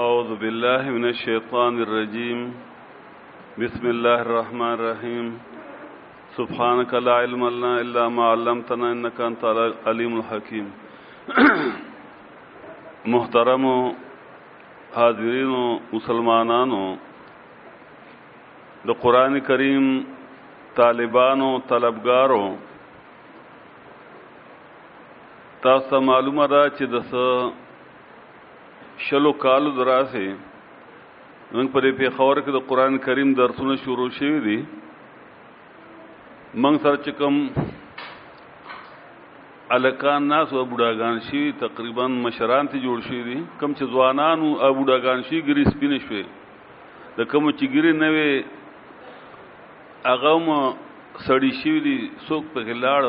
اعوذ بالله من الشیطان الرجیم بسم الله الرحمن الرحیم سبحانك لا علم لنا الا ما علمتنا انك انت العليم الحكيم محترم حاضرین او مسلمانانو د قران کریم طالبانو طلبګارو تاسو معلومه ده چې د شلو کالو د راهیسې موږ په دې پېښور کې د قرآن کریم درسونه شروع شوي دي موږ سره چې کوم الکان ناس او بوډاګان شي تقریبا مشران ته جوړ شي دي کم چې ځوانان او بوډاګان شي ګری سپین شوي د کوم چې ګری نه وي هغه مو سړی شي دي څوک په لاړ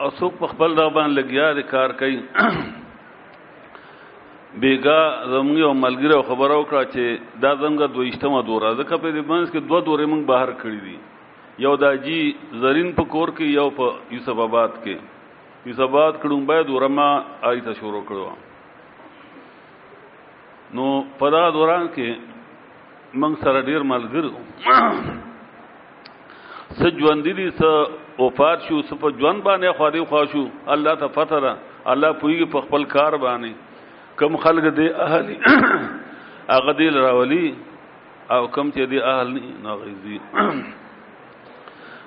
او څوک په خپل دا باندې لګیا دي کار کوي بیګا زموږ یو ملګری خبره وکړه چې دا زموږ دویشتمه دوره ځکه په دې منځ کې دوه دورې موږ بهر کړې دي یو دا جی زرین په کور کې یو په یوسف آباد کې یوسف آباد کړم باید ورما آیته شروع کړو نو په دا دوران کې موږ سره ډیر ملګرو څه ژوند دي څه وفات شو څه په ژوند باندې خو دې خو شو الله ته پته ده الله پویږي په خپل کار باندې کم خلق دې اهلی هغه دې راولي او کم چې دې اهل نه غيزي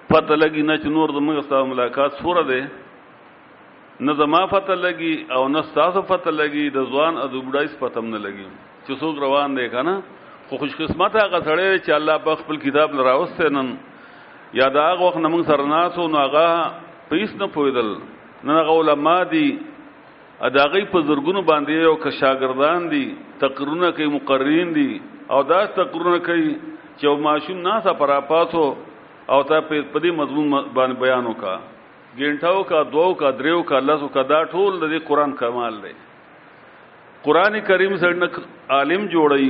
پته لګي نه چې نور د موږ سره ملاقات سره ده نه زما پته لګي او نه ستاسو پته لګي د ځوان او د بډای پته نه لګي چې څوک روان دی کنه خو خوش قسمت هغه سړی چې الله په خپل کتاب لراوسته نن یا دا هغه وخت موږ سره ناسو نو هغه پیس نه پویدل نن هغه علما دي اداغي په زرګونو باندې او که شاګردان دي تقرونه کوي مقررین دي او دا تقرونه کوي چې ماشوم ناسا پراپاتو او ته په دې مضمون باندې بیان وکړه ګنټه وکا دوه وکا درې وکا لس وکا دا ټول د دې قران کمال دی قران کریم سره نه عالم جوړي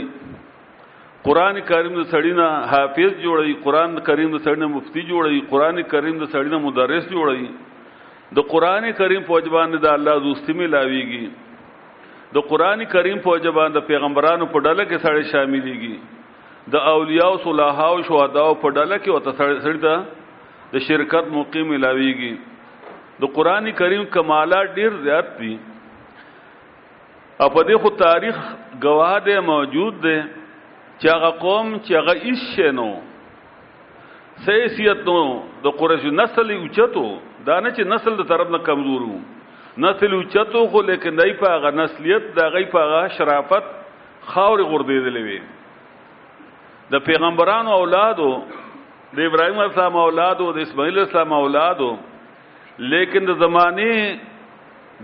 قران کریم د سړی نه حافظ جوړي قران کریم د سړی نه مفتی جوړي قران کریم د سړی نه مدرس جوړي د قران کریم په وجبان د الله دوستي ملاويږي د قران کریم په وجبان د پیغمبرانو په ډله کې سړی شاملېږي د اولیاء او صلاحاو شهداو په ډله کې او ته سړی ته د شرکت موقع ملاويږي د قران کریم کمالات ډیر زیات دي او په دې خو تاریخ گواه دی موجود دی چې هغه قوم چې هغه هیڅ شی نو سیاسیت نو د قریش نسل اوچتو دا نه چې نسل د طرف نه کمزور وو نسل اوچتو خو لیکن دای په هغه نسلیت د غي په هغه شرافت خاور غردېدلې وي د پیغمبرانو اولادو د ابراهيم اسلام اولادو د اسماعیل اسلام اولادو لیکن د زمانه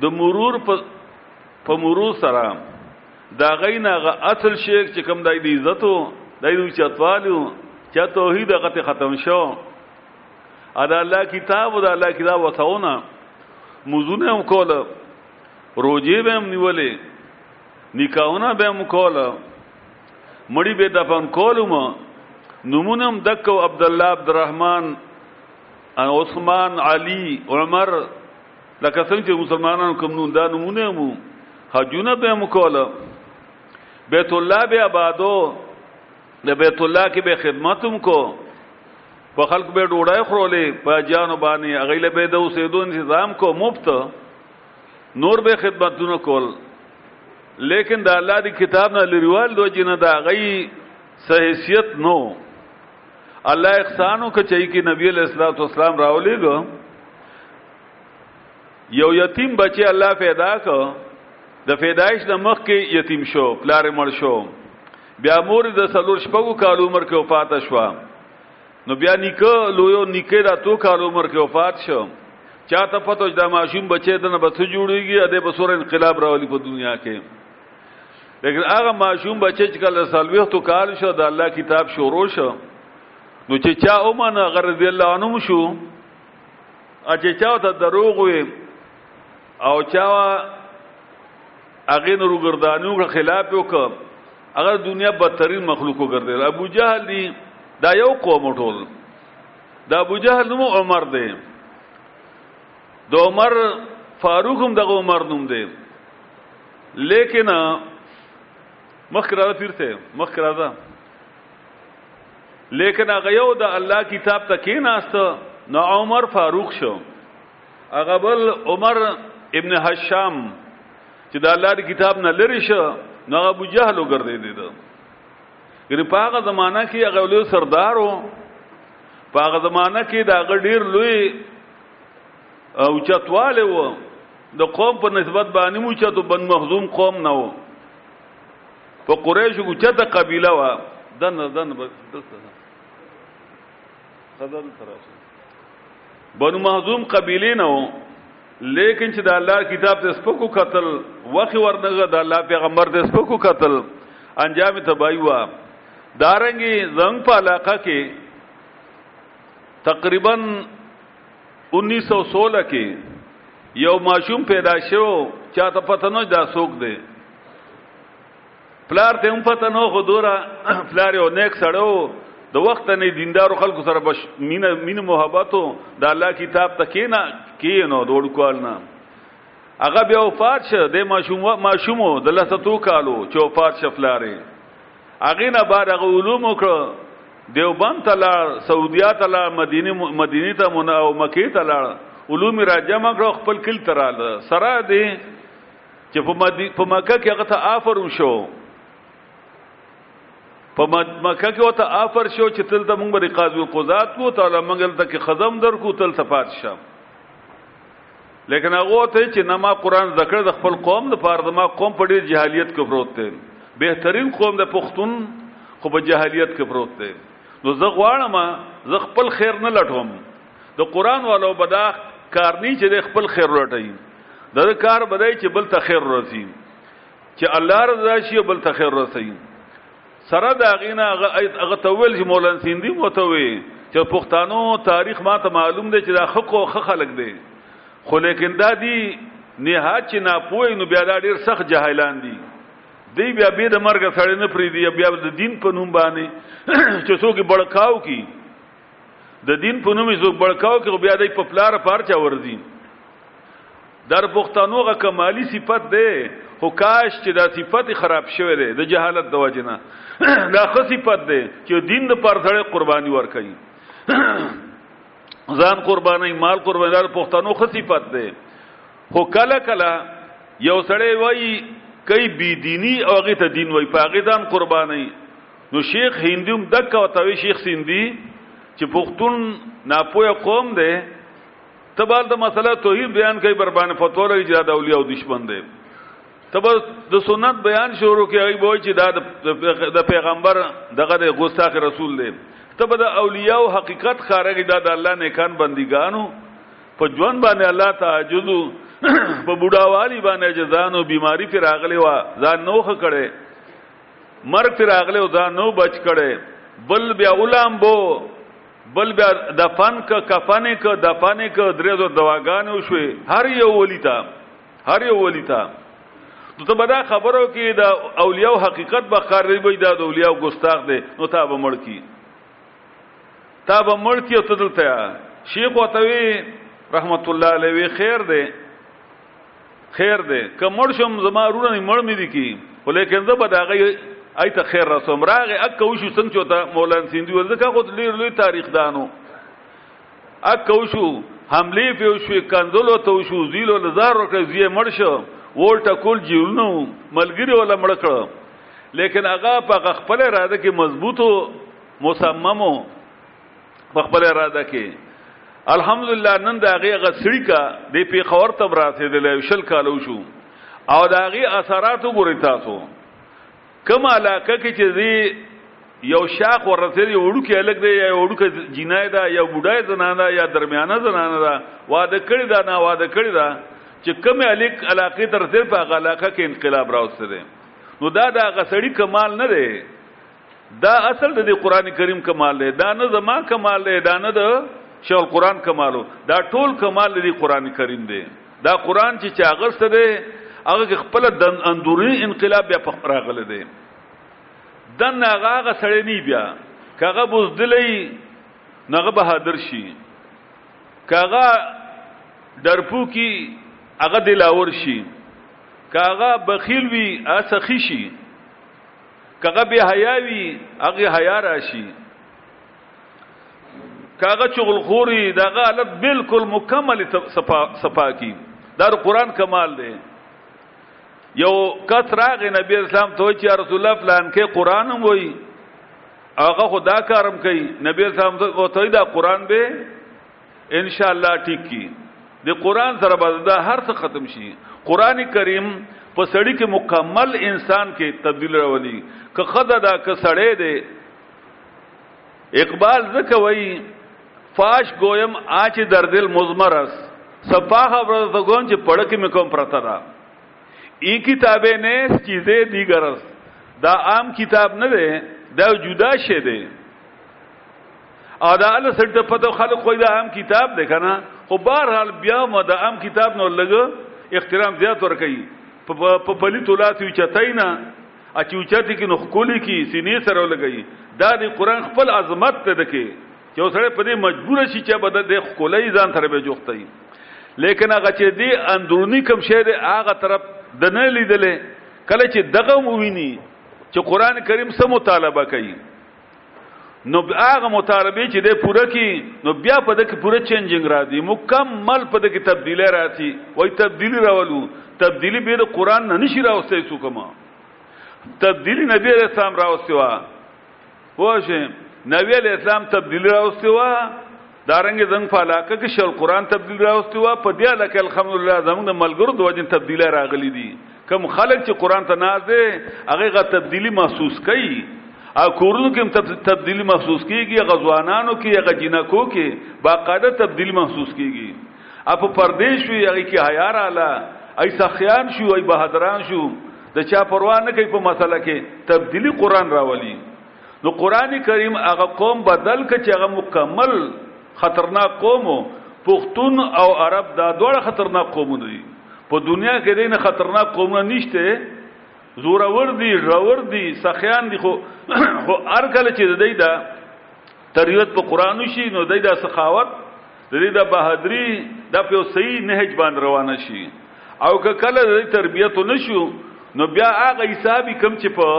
د مرور په مرور سره دا غینغه اصل شیخ چې کوم دای دی عزت او دای دی چتوالو چې توحید هغه ختم شو ادا الله کتاب او دا الله کتاب وتاونه مزونه هم کوله روجي به هم نیولې نکاحونه به هم کوله مړی به دفن کولو ما نمونم دکو عبد الله عبد الرحمن عثمان علي عمر لکه څنګه چې مسلمانانو کوم نو دا نمونه مو حجونه به مکوله بیت الله به آبادو د بیت الله کې به خدمتوم کو په خلق به ډوړای خورولې په جانو باندې اغیله به د اوسېدو تنظیم کو مفت نور به خدمتونه کول لیکن د الله دی کتاب نه لریوال دو جنه دا غي صحیحیت نو الله احسانو کچې کې نبی علیہ الصلوۃ والسلام راولېګو یو یتیم بچي الله پیدا کو د پیدایش د مخ کې یتیم شو پلار مړ شو بیا مور د سلور شپږو کال عمر کې وفات شوه نو بیا نیکه لویو نیکه دا تو کال عمر کې وفات شو چاته پته دا ماشوم بچی دنه بس جوړیږي اده په سور انقلاب راولي په دنیا کې لیکن هغه ماشوم بچی چې کله سالويختو کال شو د الله کتاب شروع شو نو چې چا اومنه غرض الله عنهم شو اجه چا ته دروغ وي او چا هغه نور ګردانو غ خلاف وک هغه دنیا بدترین مخلوق ګرځي ابو جهل دی دا یو قوم ټول دا ابو جهل نو عمر دی د عمر فاروق هم دغه عمر نوم دی لیکن مخکې راځه پیر ته مخکې راځه لیکن هغه یو د الله کتاب ته کېناست نو عمر فاروق شو هغه بل عمر ابن هشام چې د الله د کتاب نه لری شو نو هغه ابو جهل وګرځیدل دا ګری په هغه زمانہ کې هغه لوی سردارو په هغه زمانہ کې دا غډیر لوی او چتواله و د قوم په نسبت باندې مو چتو بن مخزوم قوم نه و په قریشو کې چته قبيله و دن دن بس دسته خزر تراشه بنو مخزوم قبیله نه وو لیکن چې د الله کتاب ته سپکو قتل وخت ورنغه د الله پیغمبر ته سپکو قتل انجام تبای وا دارنګي زنګ په علاقه کې تقریبا 1916 کې یو ماشوم پیدا شو چاته پته نه دا سوق دی پلار ته هم پته نو خو دورا پلار یو نیک سړو د وخت نه دیندارو خلکو سره بش مینه مینه محبت د الله کتاب تکینا کینو دوړ کول نه هغه بیا وفات شه د ماشوم ماشومو د لساتو کالو چې وفات شفلاره هغه نه بار هغه علوم وکړه دیوبند ته لاړ سعودیا ته لاړ مدینه مدینه ته مون او مکه ته لاړ علوم را جمع کړ خپل کل تراله سره دی چې په مدي په مکه کې هغه ته آفر وشو په مکه کې وته آفر شو چې تل ته موږ به قاضي او قضات کو تعالی موږ ته کې خزم در کو تل ته پاتشم لیکن هغه ته چې نه ما قران ذکر د خپل قوم د پاره د ما قوم په ډیر جهالیت کې پروت دی بهترین قوم د پښتون خو په جهالیت کې پروت دی نو زه غواړم زه خپل خیر نه لټوم د قران والو بدا کارنی چې د خپل خیر ورټي د کار بدای چې بل ته خیر ورسي چې الله رضا شي بل ته خیر ورسي سره دا غینا هغه تول چې مولانا سیندی متوي چې پښتنو تاریخ ما ته معلوم دی چې دا حق او خلق دی خو لیکن دا دی نهاد چې ناپوه نو بیا دا ډیر سخت جاهلان دي دی بیا به د مرګ سره نه پری دی بیا د دین په نوم باندې چې څوک بړکاو کی د دین په نوم زوګ بړکاو کې بیا د په پلار پارچا وردی در پښتنو غ کمالی صفت ده خو کاش چې دا صفت خراب شوه ده د جهالت د وجنه دا خو صفت ده چې دین د پر سره قرباني ور کوي ځان قرباني مال قرباني د پښتنو خو صفت ده خو کله کله یو سړی وای کوي بی دینی او غیته دین وای پاګیدان قرباني نو شیخ هندی هم دک او توی شیخ سیندی چې پښتون ناپوه قوم دی تبال د مسله توحید بیان کوي بربان فتوا لري چې د اولیاء او دشمن دی تب د سنت بیان شروع کوي هغه وایي چې دا د پیغمبر دغه د غوستاخ رسول دی تب د اولیاء او حقیقت خارګي دا د الله نیکان بندګانو په ژوند باندې الله تعجز په بډاوالي باندې جزانو بیماری پر راغلی و ځان نوخه کړي مرګ ترې راغلی او ځان نو بچ کړی، بل بیا ولامبو، بل بیا دفن که، کفن یې که، دفن یې که، درې زره دواګانې وشوې، هر یو ولي ته، هر یو ولي ته، نو ته به دا خبره وکړې، د اولیاو حقیقت به ښکار دی، بچ دا د اولیاو ګستاخ دی، نو تا به مړ کړي، تا به مړ کړي او ته دلته یا. شیخ ورته وي، رحمت الله علیه، وي خیر دی، خیر دی که مړ شم زما رونه نه مړ مې دي کی ولیکن زه به دا غي ایت خیر رسوم راغه اک وشو څنګه چوتا مولانا سیندی ورځکه خو لیر لوی تاریخ دانو اک وشو حمله په وشو کنزلو ته وشو زیلو لزار ورکړ زی مړ شو ولټه کول جیلونو ملګری ولا مړ کړ لیکن هغه په خپل اراده کې مضبوطو مصممو په خپل اراده کې الحمدلله نن دا غي غسړی کا د پیښور تم راتېدل شل کالو شو او دا غي اثرات وګورئ تاسو کوم علاقه کې چې دی یو شاخ ورته دی وړو کې الګ دی یا وړو کې جنای دا یا بډای زنانه یا درمیانه زنانه دا واده کړی دا نه واده کړی دا چې کوم الګ علاقه تر تر په علاقه کې انقلاب راوسته دی نو دا دا غسړی کمال نه دی دا اصل د دې قران کریم کمال دی دا نه زما کمال دی دا نه د شیخ القران کمالو دا ټول کمال د دې قران کریم دی دا قران چې چاغست دی هغه خپل د اندوري انقلاب بیا په راغله دی دنه هغه سړی نه بیا کاغه بوزدلې نغه بهادر شي کاغه درپو کی هغه دلاور شي کاغه بخیل وی اسخی شي کغه به حیا وی هغه حیا راشي کاغه چغل خوري دغه حالت بالکل مکمل صفا صفا کی دا قرآن کمال دی یو کس راغ نبی اسلام ته چې رسول الله فلان کې قرآن هم وای هغه خدا کارم کوي نبی اسلام ته ته دا قرآن به ان شاء الله ټیک کی د قران سره به دا هر څه ختم شي قران کریم په سړی کې مکمل انسان کې تبدیل راولي که خدای دا که سړی دی اقبال زکه وای فاش گویم آچ در دل مزمرس صفاح ورځ دغون چې پړه کې مکم پرته ده ای کتابه نه چیزې دیګرس دا عام کتاب نه ده دا جدا شه ده او دا ال سړی ته پته خلک خو دا هم کتاب دی کنه خو بهر حال بیا ما دا هم کتاب نو لګ احترام زیات ور کوي په پلی تولات وی چتای نه اچي اوچتي کې نو خولي کې سینې سره لګي دا د قران خپل عظمت ته دکې چې اوسړه په دې مجبور شي چې بده د خولي ځان سره به جوختي لیکن هغه چې دی اندرونی کم شه دی هغه طرف د نه لیدلې کله چې دغه وویني چې قران کریم سم مطالبه کوي نو هغه مطالبه چې د پوره کی نو بیا په دغه پوره چینجینګ را دي مکمل په دغه تبدیلی راتی وای تبدیلی راولو تبدیلی به د قران نه نشي راوستي څو کما تبدیلی نبی رسول الله راوستي وا واشه نبی اسلام تبدیلی راوستي وا دارنګ زنګ په علاقه کې شل قران تبدیل راوستي وا په دې علاقه الحمدلله زموږ د ملګرو د وجه تبدیل راغلي دي کم خلک چې قران ته ناز دي هغه غا تبدیلی محسوس کوي ا کورونو کې تبدیلی محسوس کیږي غزوانانو کې هغه جنکو کې باقاعده تبدیل محسوس کیږي اپ پردیش وی هغه کې حیا رااله ای سخیان شو ای بهادران شو د چا پروا نه کوي په مسله کې تبدیلی قران راولي نو قران کریم هغه قوم بدل ک چې هغه مکمل خطرناک قوم پښتون او عرب دا دوړ خطرناک قومونه دي په دنیا کې دینه خطرناک قومونه نشته زور ور دي ژور دي سخیان دي خو خو هر کله چې د دې دا تریوت په قران شي نو د دې دا سخاوت د دې دا بهادری د په صحیح نهج باندې روانه شي او که کله د تربیته نشو نو بیا هغه حسابي کم چې په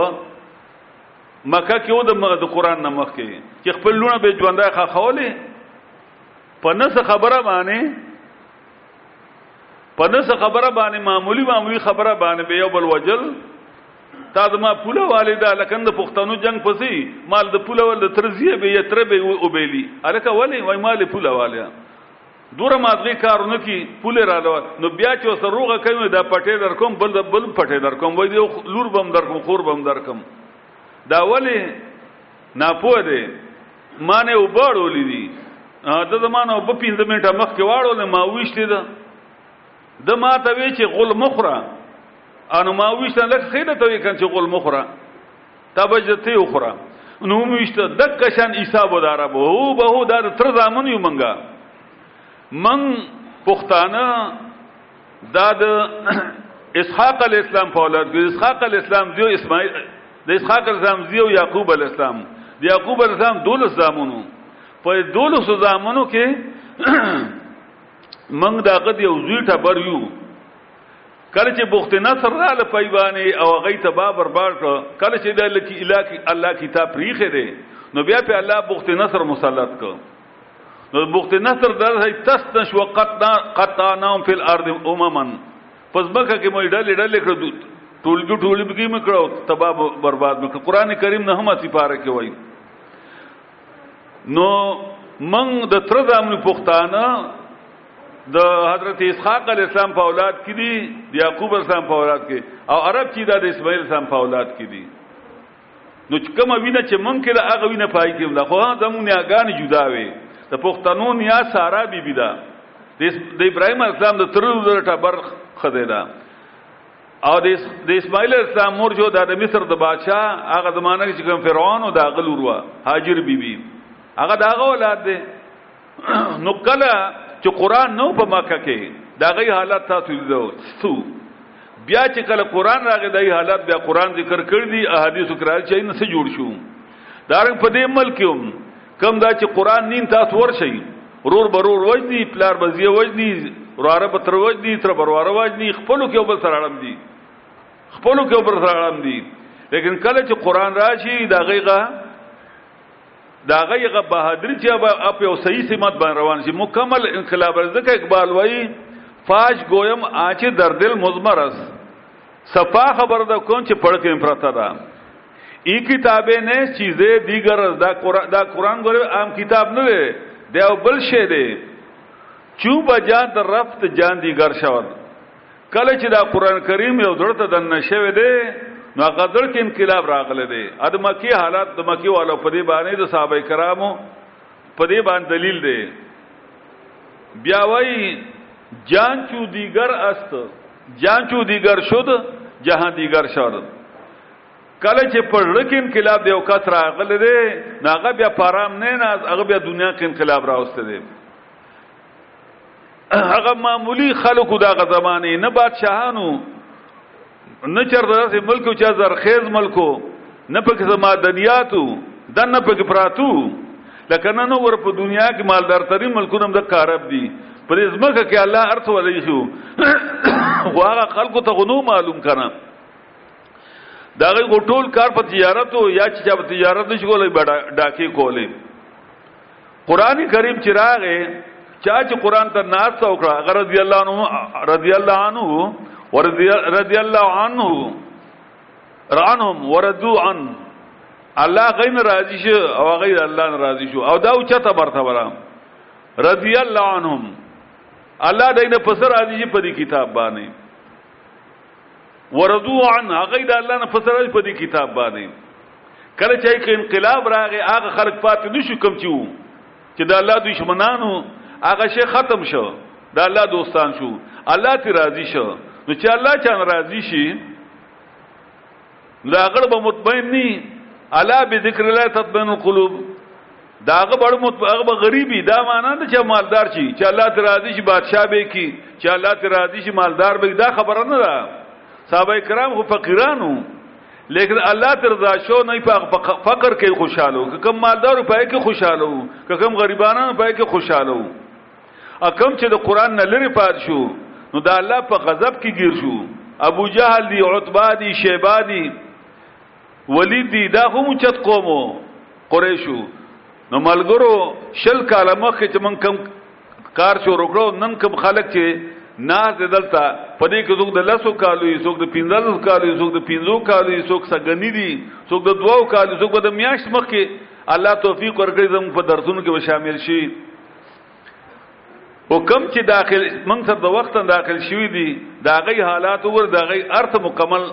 مکه کې و د قران نه مخ کې چې خپل لونه به ژوندای خاخولې په نس خبره باندې په نس خبره باندې معمولی معمولی خبره باندې به یو بل وجل تا د ما پوله والده لکند پښتنو جنگ پسی مال د پوله ول ترزیه به یتربه او بیلی الکه ولی وای مال پوله والیا دوره مازغی کار نه کی پوله را ده نو بیا چې وسره روغه کوي دا پټه در کوم بل د بل پټه در کوم وای دی لور بم در کوم خور بم در کوم دا ولی ناپوه دی مانه وبړولې دي د زمانه په 15 منټه مخ کې واړول ما وښتې ده د ما ته وی چې غول مخره انو ما وښتل لکه خیره ته وی کړ چې غول مخره تبج ته اخرى نو مشته دک شان حساب ودار به هو به هو دا تر زامن یو منګه من پښتانه دا د اسحاق علی اسلام په اولاد کې اسحاق علی اسلام دیو اسماعیل د اسحاق علی اسلام دیو یعقوب علی اسلام د یعقوب علی اسلام دولس زامنو په دولس زامنو کې منګ دا غد یو زوی ټبر یو کله چې بخت نصر را لپایبانه او غي تبا برباد کړ کله چې د لکی الاکی الله کتاب پریخه دی نو بیا په الله بخت نصر مسلط کړ نو بخت نصر در هي تستش وقتنا قطعناهم فی الارض امما پس بکه کې مې ډلې ډلې کړ ټولګي ټولګي بګی مکړو تبا برباد مکړ قران کریم نه هم اتی پاره کې وای نو من د تر زامن پښتانه د حضرت اسحاق علی السلام په اولاد کې دي د یعقوب السلام په اولاد کې او عرب چې د اسماعیل السلام په اولاد کې دي نو کومه وینه چې مونږ کې هغه وینه پای کې ده خو زمونږ نه اگان جدا وي د پښتنو نیا سارا بی بی ده د ابراهیم اسلام د تر ورټه بر خده ده او د اسماعیل اسلام مور جو د مصر د بادشاہ هغه زمانہ کې کوم فرعون او د غلوروا هاجر بی بی هغه داغه اولاد ده نو کله چې قران نو په مکه کې دا غي حالت تاسو لیدو څو بیا چې کله قران راغی دای حالت بیا قران ذکر کړ دي احادیث کرال چې نه سره جوړ شو دارنګ په دې ملک هم کم دا چې قران نین تاسو ورشي رور برور وجدي پلار بزی وجدي رواره په تر وجدي تر برواره وجدي خپل کې وبل سره اړم دي خپل کې وبل سره اړم دي لیکن کله چې قران راشي دا غیغه دا غیغه بهادری چې اب اپ او صحیح سمت باندې روان شي مکمل انقلاب رزق اقبال وای فاش گویم آچ در دل مزمرس صفا خبر د کون چې پړ کې امپراتا دا ای کتابه نه چیزه دیګر دا قران دا قران ګره عام کتاب نه دی دا بل شی دی چوب جان در رفت جان دیګر شود کله چې دا قران کریم یو دړه ته دنه شوی دی نو هغه دړه کې انقلاب راغله دی د مکی حالات د مکی والو په دې باندې د صحابه کرامو په دې باندې دلیل دی بیا وای جان چو دیگر است جان چو دیگر شد جهان دیگر شد کله چې په لړ کې انقلاب دی او کس راغله دی ناغه بیا پرام نه نه هغه بیا دنیا کې انقلاب راوسته دی هغه معمولی خلکو دا غزمانه نه بادشاهانو نه چرته سه ملک چا زرخیز ملکو نه پکې زما دنیاتو دنه پکې پراتو لکه نن ور په دنیا کې مالدار تري ملکونه د کارب دي پر ازمکه کې الله ارث ولې شو واغه خلکو ته غنو معلوم کنا دا غو ټول کار په تجارت او یا چې په تجارت نشو کولای ډاکې کولې قران کریم چې راغې چا چې قران ته ناس او کړه رضی الله عنه رضی الله عنه ورضی الله عنه رانهم وردو عن الله غین راضی شو او غیر الله ناراضی شو او دا اوچا ته مرتبه را رضی الله عنهم الله دینه پسر راضی په دې کتاب باندې وردو عن هغه د الله نه فسرج په دې کتاب باندې کله چې انقلاب راغی هغه خلک پاتې نشو کم چې وو چې د الله دشمنانو هغه شی ختم شو د الله دوستان شو الله تی راضي شو نو چې الله چا راضي شي دا غړ به مطمئن ني الا بذکر الله تطمئن القلوب دا غړ مطمئن به غریبي دا معنا نه چې مالدار شي چې الله ته راضي شي بادشاه به کی چې الله ته راضي شي مالدار به دا خبره نه ده صحابه کرام خو فقیرانو لیکن الله تر رضا شو نه په فقر کې خوشاله کوم مالدار په کې خوشاله کوم غریبانو په کې خوشاله اکم چې د قران نه لری پات شو نو دا الله په غضب کې گیر شو ابو جهل دی عتبہ دی شیبہ دی ولید دی دا هم چت قومو قریشو نو ملګرو شل کال مخکې چې من کم کار شو روکړو نن کم خلک چې ناز دلته پدې کې څوک د لاسو کالو یې څوک د پینځلو کالو یې څوک د پینځو کالو یې څوک سګنی دي څوک د دوو کالو څوک د میاشت مخکې الله توفیق ورکړي زموږ په درسونو کې شامل شي او کم چې داخل موږ سره د وخت داخل شوی دي دا غي حالات ور دا غي ارث مکمل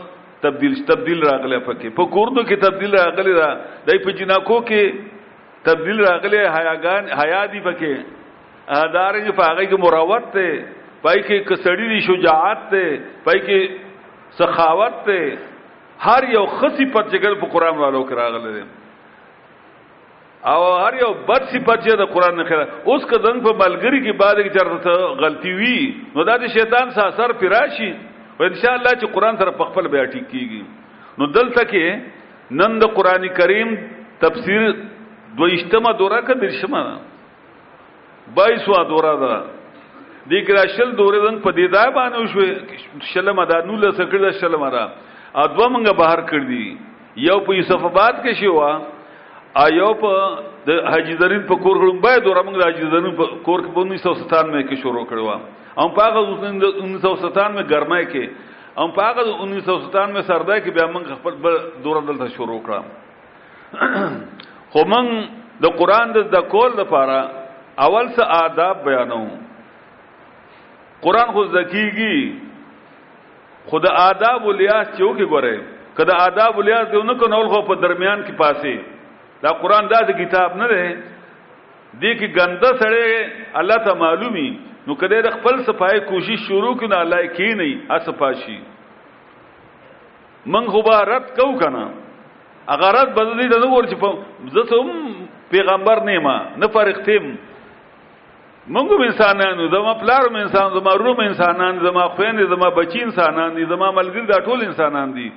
تبديل تبديل راغله پکې په کوردو کې تبديل راغله دا د په جناکو کې تبديل راغله حیاګان حیا دي پکې ادارې په هغه کې مروت ته پای کې کسړی دي شجاعت ته پای کې سخاوت ته هر یو خصي پر جګل په قران والو کې راغله او هر یو بد صفت چې د قران نه خره اوس که زنګ په ملګری کې بعد کې چرته غلطي وي نو دا د شیطان سره اثر پراشي او ان شاء الله چې قران سره په خپل بیا ټیک کیږي نو دلته کې نن د قران کریم تفسیر دویشتمه دوره کې درشمه بایسوا دوره ده دې کې دا شل دورې زنګ په دې ځای باندې وشوې شلمه دا نو له سکړ دا شلمه دا ا دوه منګه بهر کړ دي یو په یوسف آباد کې شو ا یو په د حاجی زرین په کور غړم بای دوه منګه د حاجی زرین په کور کې په 1997 مې کې شروع کړو هم په هغه 1997 مې ګرمه کې هم په هغه 1997 مې سردا کې بیا منګه خپل دوره دلته شروع کړم خو موږ د قران د زده کول لپاره اول څه آداب بیانو قران خو زکیږي خو د آداب الیاس چې وکي ګوره کله آداب الیاس دی نو کنه خو په درمیان کې پاسي دا قران دا د کتاب نه دی دې کې ګنده سړی الله ته معلومي نو کله د خپل صفای کوشش شروع کړي الله کې نه اسپاشي من خو به رد کو کنه هغه رد بدلی د نور چې زه ته پیغمبر نه ما نه فرښتیم منګو انسانانو زما پلار مې انسان زما ورو مې انسانان زما خويندې زما بچی انسانان دي زما ملګری دا ټول انسانان دي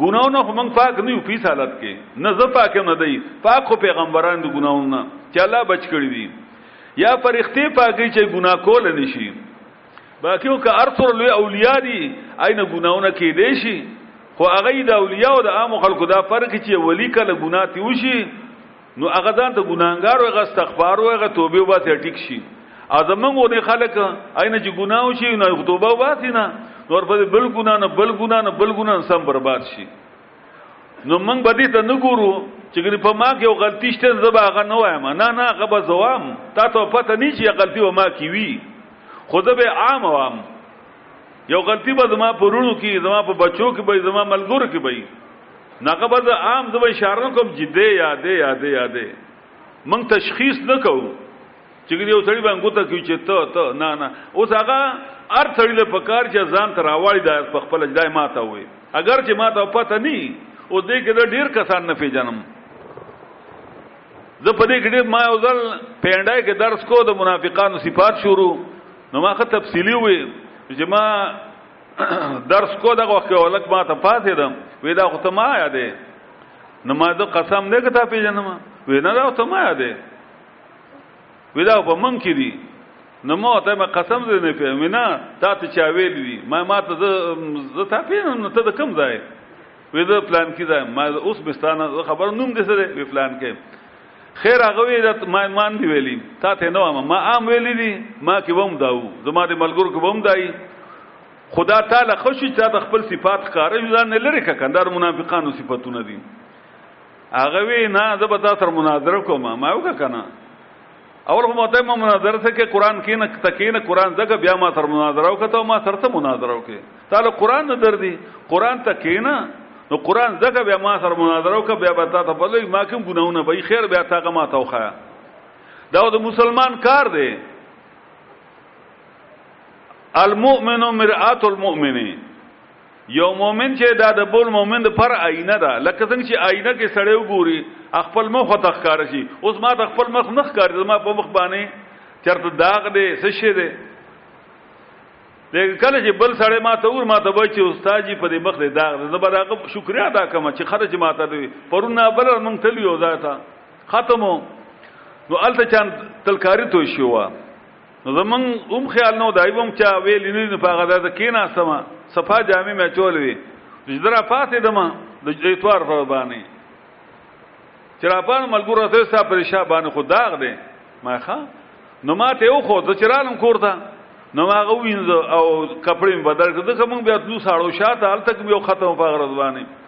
ګناو نه موږ پاک نه یو په حالت کې نه زه پاک نه دی پاک خو پیغمبران د ګناو نه چې الله بچ کړی دي یا فرښتې پاکي چې ګناه کول نشي باقیو که ارتور لوی اولیاء دي اينه ګناونه کې دي شي خو هغه د اولیاء او د عام خلکو دا فرق چې ولی کله ګناه تی وشي نو هغه ځان ته ګناګار او هغه استغفار او هغه توبه او باته ټیک شي ازمن غونې خلک اينه چې ګناه وشي نو توبه واسي نه نور په بل ګناه نه بل ګناه نه بل ګناه سم برباد شي نو موږ به دې ته نه ګورو چې ګنې په ما کې یو غلطي شته زه به هغه نه وایم نه نه هغه به زه وایم تا ته پته نه چې غلطي به ما کې وي خو زه به عام وایم یو غلطي به زما په وروڼو کې زما په بچو کې به زما ملګرو کې به ناګه به زه عام زه به اشاره کوم چې دې یادې یادې یادې موږ تشخیص نه کوو چې یو سړی باندې ګوته کوي چې ته ته نه نه اوس هغه ار سړی له پکار چې ځان تر اواړی دا په خپل ځای ماته وي اگر چې ماته پته ني او دې کې دا ډیر کسان نه پیژنم زه په دې کې ډیر ما یو ځل پینډای کې درس کو د منافقانو صفات شروع نو ما خه تفصیلی وي چې ما درس کو دغه وخت ولک ما ته پاتې دم وې دا خو ته ما یادې نو ما د قسم نه کته پیژنم وې نه دا ته ما یادې ودا په من کې دي نو ما ته ما قسم دې نه کوي وینا تا ته چا ویل دي ما ما ته زه تا پینم نو ته د کم ځای وې دا پلان کې ځای ما اوس بستانه خبر نوم دې سره وی پلان کې خیر هغه وی د ما مان دی ویلی تا ته نو ما عام ویلی دي ما کې ووم داو زما د ملګرو کې ووم دای خدا تعالی خوشی چې د خپل صفات کارې ځان نه لري کندار منافقانو صفاتونه دي هغه وی نه زه به تاسو سره مناظره کوم ما وکړه کنه اول هم ته ما مناظره څه کې قران کې نه تکینه قران دغه بیا ما سره مناظره وکړه ما سره ته مناظره وکړه تعالی قران نه در دي قران تکینه نو قران دغه بیا ما سره مناظره وکړه بیا به تاسو په لوی ما کوم ګناونه به خیر بیا تاګه ما توخه دا د مسلمان کار دی المؤمن مرآت المؤمنین یو مؤمن چې دا د بل مؤمن د پر آینه ده لکه څنګه چې آینه کې سړی وګوري خپل مخ ته ښکار شي اوس ما ته خپل مخ نه ښکار زما په مخ باندې چرته داغ دی څه شي دی لکه کله چې بل سړی ما ته ور ما ته وای چې استاد جی په دې مخ دی داغ دی زه به داغه شکریا ادا کوم چې خرج ما ته دی پرونه بل مونږ تلیو ځاته ختمو نو الته چان تلکاری تو شو نو زمون هم خیال نو دای بم چا ویل نه په غدا ته کینا سما صفا جامع مې چول وی جدرا پاتې دما د اتوار پر باندې چرپان ملګرو ته ستا پر شا باندې خو داغ دی ما ښا نو ما ته یو خو د چرالم کوړتا نو ما غوینځ او کپړې بدل کړ دغه مونږ بیا تلو ساړو شاته هلته یو ختم په غرض باندې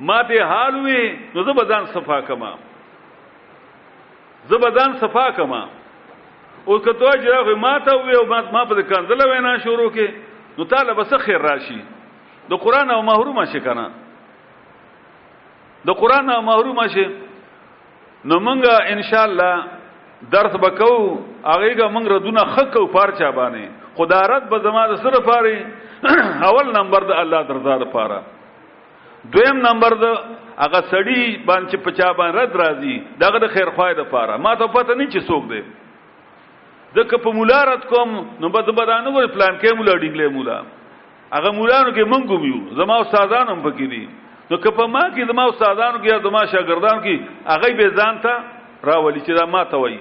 ما ته حال وي نو زه بزان صفا کما زه بزان صفا کما او کته اجره ما ته وي او ما په کندل وینا شروع کې نو تعالی بس خیر راشي د قران او محروم شي کنه د قران او محروم شي نو مونږه ان شاء الله درس بکو هغه ګه مونږ ردونه خک او پارچا باندې خدارت به زما د سره پاره اول نمبر د الله درزاد پاره دویم نمبر د هغه سړی باندې په چا باندې رد راځي دغه د خیر خوای د پاره ما ته پته نه چې څوک دی ځکه په مولا رد کوم نو بد بدانه ور پلان کې مولا ډینګلې مولا هغه مولانو کې مونږ یو زما استادان هم پکې دي نو که په ما کې زما استادان کې یا زما شاګردان کې هغه به ځان ته راولي چې دا ما ته وایي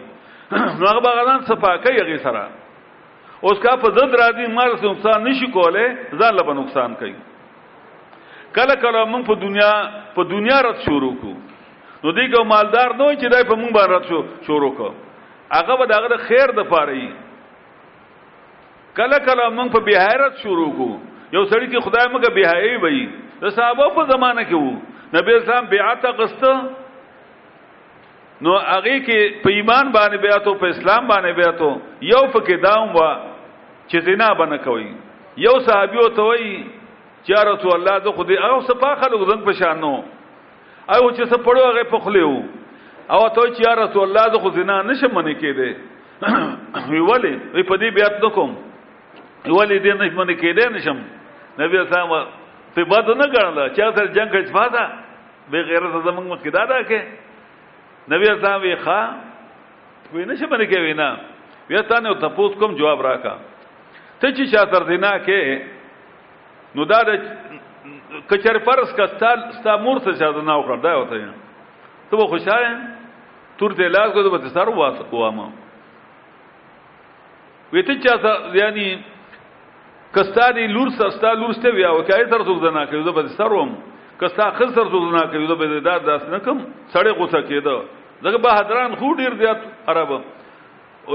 نو هغه به غلان صفاکه یې سره اوس کا په ضد راځي مال څه نقصان نشي کوله ځان له نقصان کوي کله کله موږ په دنیا په دنیا رات شروع کو نو دی کو مالدار نه چې دای په موږ باندې رات شو شروع کو هغه به دغه خیر د پاره کله کله موږ په بهایرت شروع کو یو سړی چې خدای موږ بهایي وي د صحابه په زمانه کې وو نبی اسلام بیعت غسته نو هغه کې په ایمان باندې بیا ته په اسلام باندې بیا ته یو فکر داوم وا چې زنا بنه کوي یو صحابي او ته وی چې رسول الله زه خو دې او صفه خلق زنګ پشانو او چې څه پړو هغه په خلیو او ته چې رسول الله زه خو زنا نشم منې کېده وی ولی وی په دې بیا ته کوم ولی دې نشم منې کېده نشم نبی اسلام په بد نه ګڼل چې تر جنگ کې فاده به غیرت زمنګ مقدار ده کې نبی اسلام وی ښا وی نشه باندې کوي نه بیا تا نه تاسو کوم جواب راکا ته چې شاطر دینا کې نو دا د کچر فرض کا ستال ستا مور ته شاطر نه وکړ دا وته ته خوشاله تور ته لاس کو ته سر واسه کوامه وی ته چا سره یعنی کستا دی لور سره ستا لور سته وی او کای سره څوک زنا کوي زه به سروم کستا خل سره څوک زنا کوي زه به دا داس نه کوم سړی غوسه کېده دغه بهادران خو ډیر زیات عرب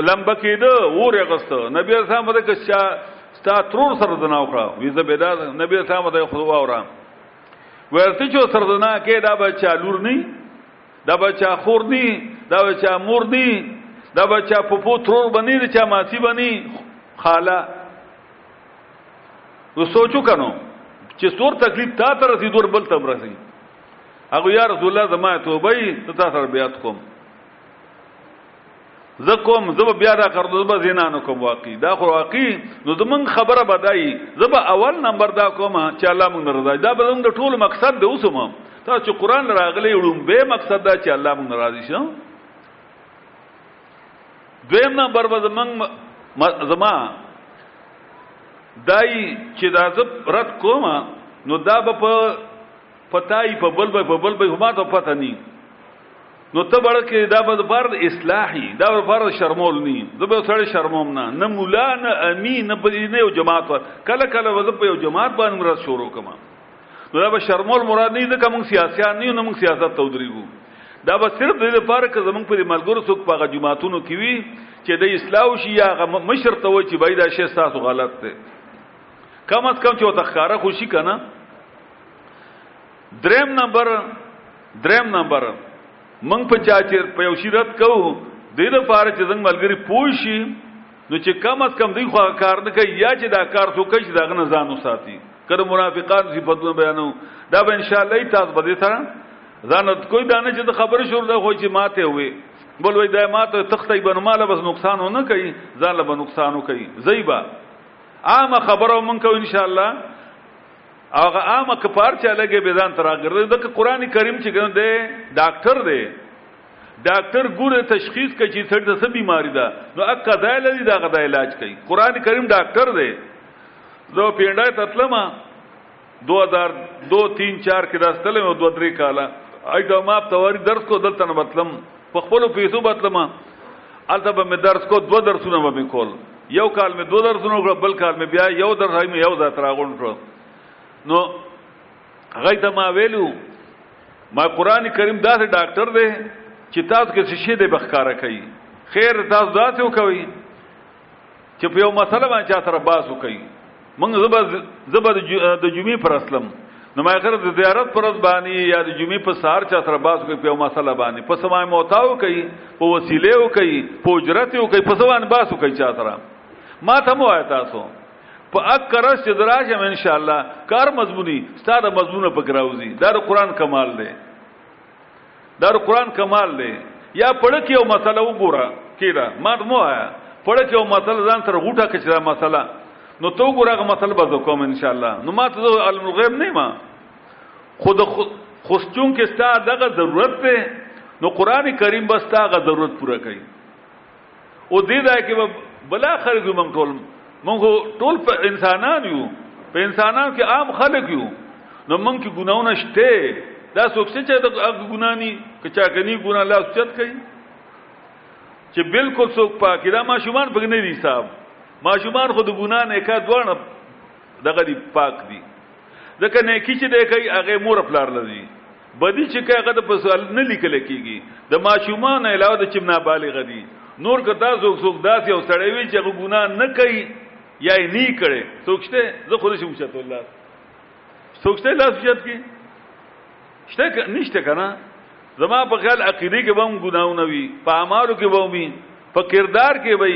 لمب کېده ور غست نبی اسلام د کستا ستا ترور سره زنا وکړه وی زه به دا نبی اسلام د خو واورم ورته چې سره زنا کې دا به چالور نه دا بچا خور نی دا بچا مور نی دا بچا پپو ترور بنی دا چا ماسی بنی خالا نو سوچو کنو چې څور تکلیف تا تر رسید ور بل تم رسی هغه یا رسول الله زما توبه ته تاسو بیا کوم زه کوم زه بیا دا کار زه به زنا نه کوم واقعي دا خو واقعي نو زمونږ خبره بدایي زه به اول نمبر دا کوم چې الله مونږ رضا دا به زمونږ ټول مقصد دی اوس هم تاسو چې قران راغلی وړم به مقصد دا چې الله مونږ راضي شي دویم نمبر به زمونږ زما دای چې دا زه رد کوم نو دا به په پتاي په بل په بل به ما ته پته نه نو ته بړه کې دا به فرد اصلاحي دا به فرد شرمول ني زه به سړی شرموم نه نه مولا نه امي نه په نه یو جماعت کله کله وځ په یو جماعت باندې مرز شروع کما نو دا به شرمول مراد نه ځکه موږ سیاسيان نه یو نه موږ سیاست تودريګو دا به صرف د لپاره که زمونږ په ملګرو څوک په جماعتونو کې وي چې د اصلاح شي یا غ مشر ته وي چې بای دا شی تاسو غلط دی کم از کم چې وتخاره خوشي کنه دریم نمبر دریم نمبر موږ په چا چې په یو شی رد کوو د دې لپاره چې زنګ ملګری پوه شي نو چې کم از کم دوی خو کار نه کوي یا چې دا کار څوک کوي دا غنه ځان وساتي کله منافقان صفاتونه بیانو دا به ان شاء الله تاسو به دې سره ځان کوئی دانه چې د خبرې شروع ده خو چې ماته وي بول وای دا ماته تختې بنماله بس نقصان نه کوي ځان له نقصانو کوي زیبا عام خبرو مونږ کو ان شاء الله هغه عامه کفار چې الګې به ځان تر راګرځي د قرآن کریم چې ګنه دی ډاکټر دی ډاکټر ګوره تشخیص کوي چې څه د څه بیماری ده نو اکه ځای لري دا غدا علاج کوي قرآن کریم ډاکټر دی زه پیډای تتلمه 2000 2 3 4 کې راستلم او 2 3 کاله اې دا ما په توري درس کو دلته نه مطلب په خپل پیسو مطلب البته به مې درس کو دوه درسونه به مې کول یو کال مې دوه درسونه وکړل بل کال مې بیا یو درس هغه مې یو ځای ته راغونډ کړو نو هغه ته ما ویلو ما قران کریم داسې ډاکټر دی چې تاسو کې څه شی دی بخکاره کوي خیر تاسو داسې وکوي چې په یو مسله باندې چا سره باس وکوي موږ زبر زبر د جمعې پر اسلم نو ما غره د زیارت پر ورځ باندې یا د جمعې په سهار چا سره باز کوي په مسله باندې په سمای موتاو کوي په وسیله او کوي په اجرت او کوي په ځوان باسو کوي چا سره ما ته مو آیا تاسو په اکرس چې دراشم ان شاء الله کار مضمونی ستاره مضمونه پکراوزی دا قرآن کمال دی دا د قرآن کمال دی یا پړه کې یو مسله وګوره کېده ما ته مو آیا پړه کې یو مسله ځان سره غوټه کې چې دا مسله نو تو ګوره هغه مسله به زه کوم ان شاء الله نو ما ته زه علم الغیب نه ما خود خوستون کې ستا دغه ضرورت دی نو قرآن کریم بس تا هغه ضرورت پوره کوي او دې ځای کې به بلا خلک یو موږ ټول موږ ټول په انسانان یو په انسانان کې عام خلک یو نو موږ کې ګناونه شته دا څوک څه چې د ګناني که چا کني ګنا لا چت کوي چې بالکل څوک پاکي دا ماشومان پکې نه دي صاحب ماشومان خو د ګنا نه کا دوانه دغه دي پاک دي ځکه نه کی چې د کوي هغه مور پلار لذي بدی چې کاغه د پسال نه لیکل کیږي د ماشومان علاوه د چې نابالغ دي نور که تاسو څوک داسې او سړی وي چې ګناه نه کوي یا یې نه کړي څوکشته زه خو نشم چاته الله څوکشته لاس چات کی شته نشته کنه زما په خیال عقیده کې به هم ګناونه وي په اعمالو کې به وي په کردار کې به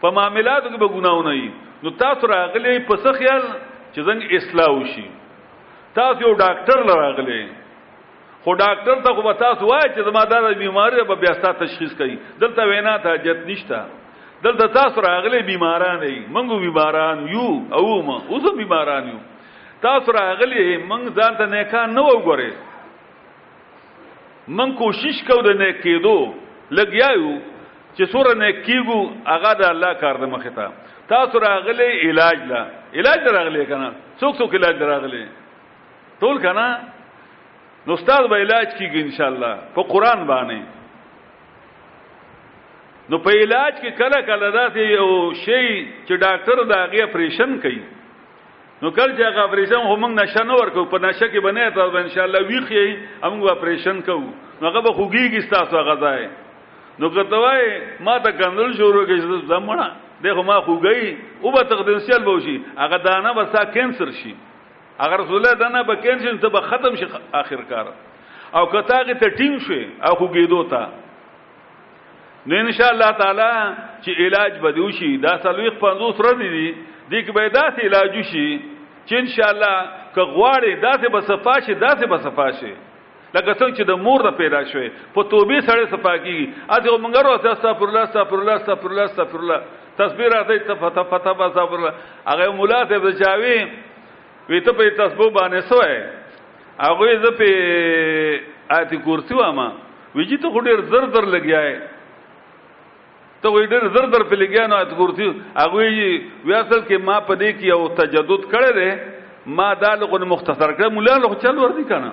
په معاملاتو کې به ګناونه وي نو تاسو راغلي په څه خیال چې څنګه اصلاح وشي تاسو یو ډاکټر لراغلي خو ډاکټر ته خو تاسو وایي چې زما دا بیماری به بیا تاسو تشخیص کړي دلته وینا ته حاجت نشته دلته تاسو راغلي بیماران یې منګو بیماران یو او ما اوس بیماران یو تاسو راغلي منګ ځان ته نه کار نه وګورئ من کوشش کو د نیک کېدو لګیا یو چې سور نیک کیګو هغه د الله کار د مخه تا تاسو راغلي علاج لا علاج راغلي کنه څوک څوک علاج راغلي ټول کنه نو استاد به علاج کیږي ان شاء الله په قران باندې نو په علاج کې کله کله داسې یو شی چې ډاکټر دا غي اپریشن کوي نو کله چې هغه اپریشن هم موږ نشه نه ورکو په نشه کې بنه ته ان شاء الله ویخ یې موږ اپریشن کوو نو هغه به خوګيږي تاسو هغه ځای نو کته وای ما ته کندل شروع کې چې زمونه دغه ما خوګي او به تقدنسیل به شي هغه دانه به سا کینسر شي اگر رسول الله دانه به کینسر ته به ختم شي اخر کار او کته کې ته ټینګ شي او خوګېدو ته نو ان شاء الله تعالی چې علاج بدو شي دا سلويخ 50 ورځې دي د کې به داسې علاج شي چې ان شاء الله که غواړي داسې به صفا شي داسې به صفا شي لکه څنګه چې د مور د پیدا شوی په توبې سره صفا کیږي اته مونږرو استغفر الله استغفر الله استغفر الله استغفر الله تسبیح راځي تفته فتح استغفر الله هغه مولا ته بچاوي وی ته په تسبو باندې سوې هغه زه په آیت کرسی وامه ما ویجی ته ډیر زر زر لګیای ته وی ډیر زر زر په لګیا نه آیت کرسی هغه وی اصل کې ما په دې کې یو تجدد کړی دی ما دا لغون مختصر کړ مولا له چل ور دي کنه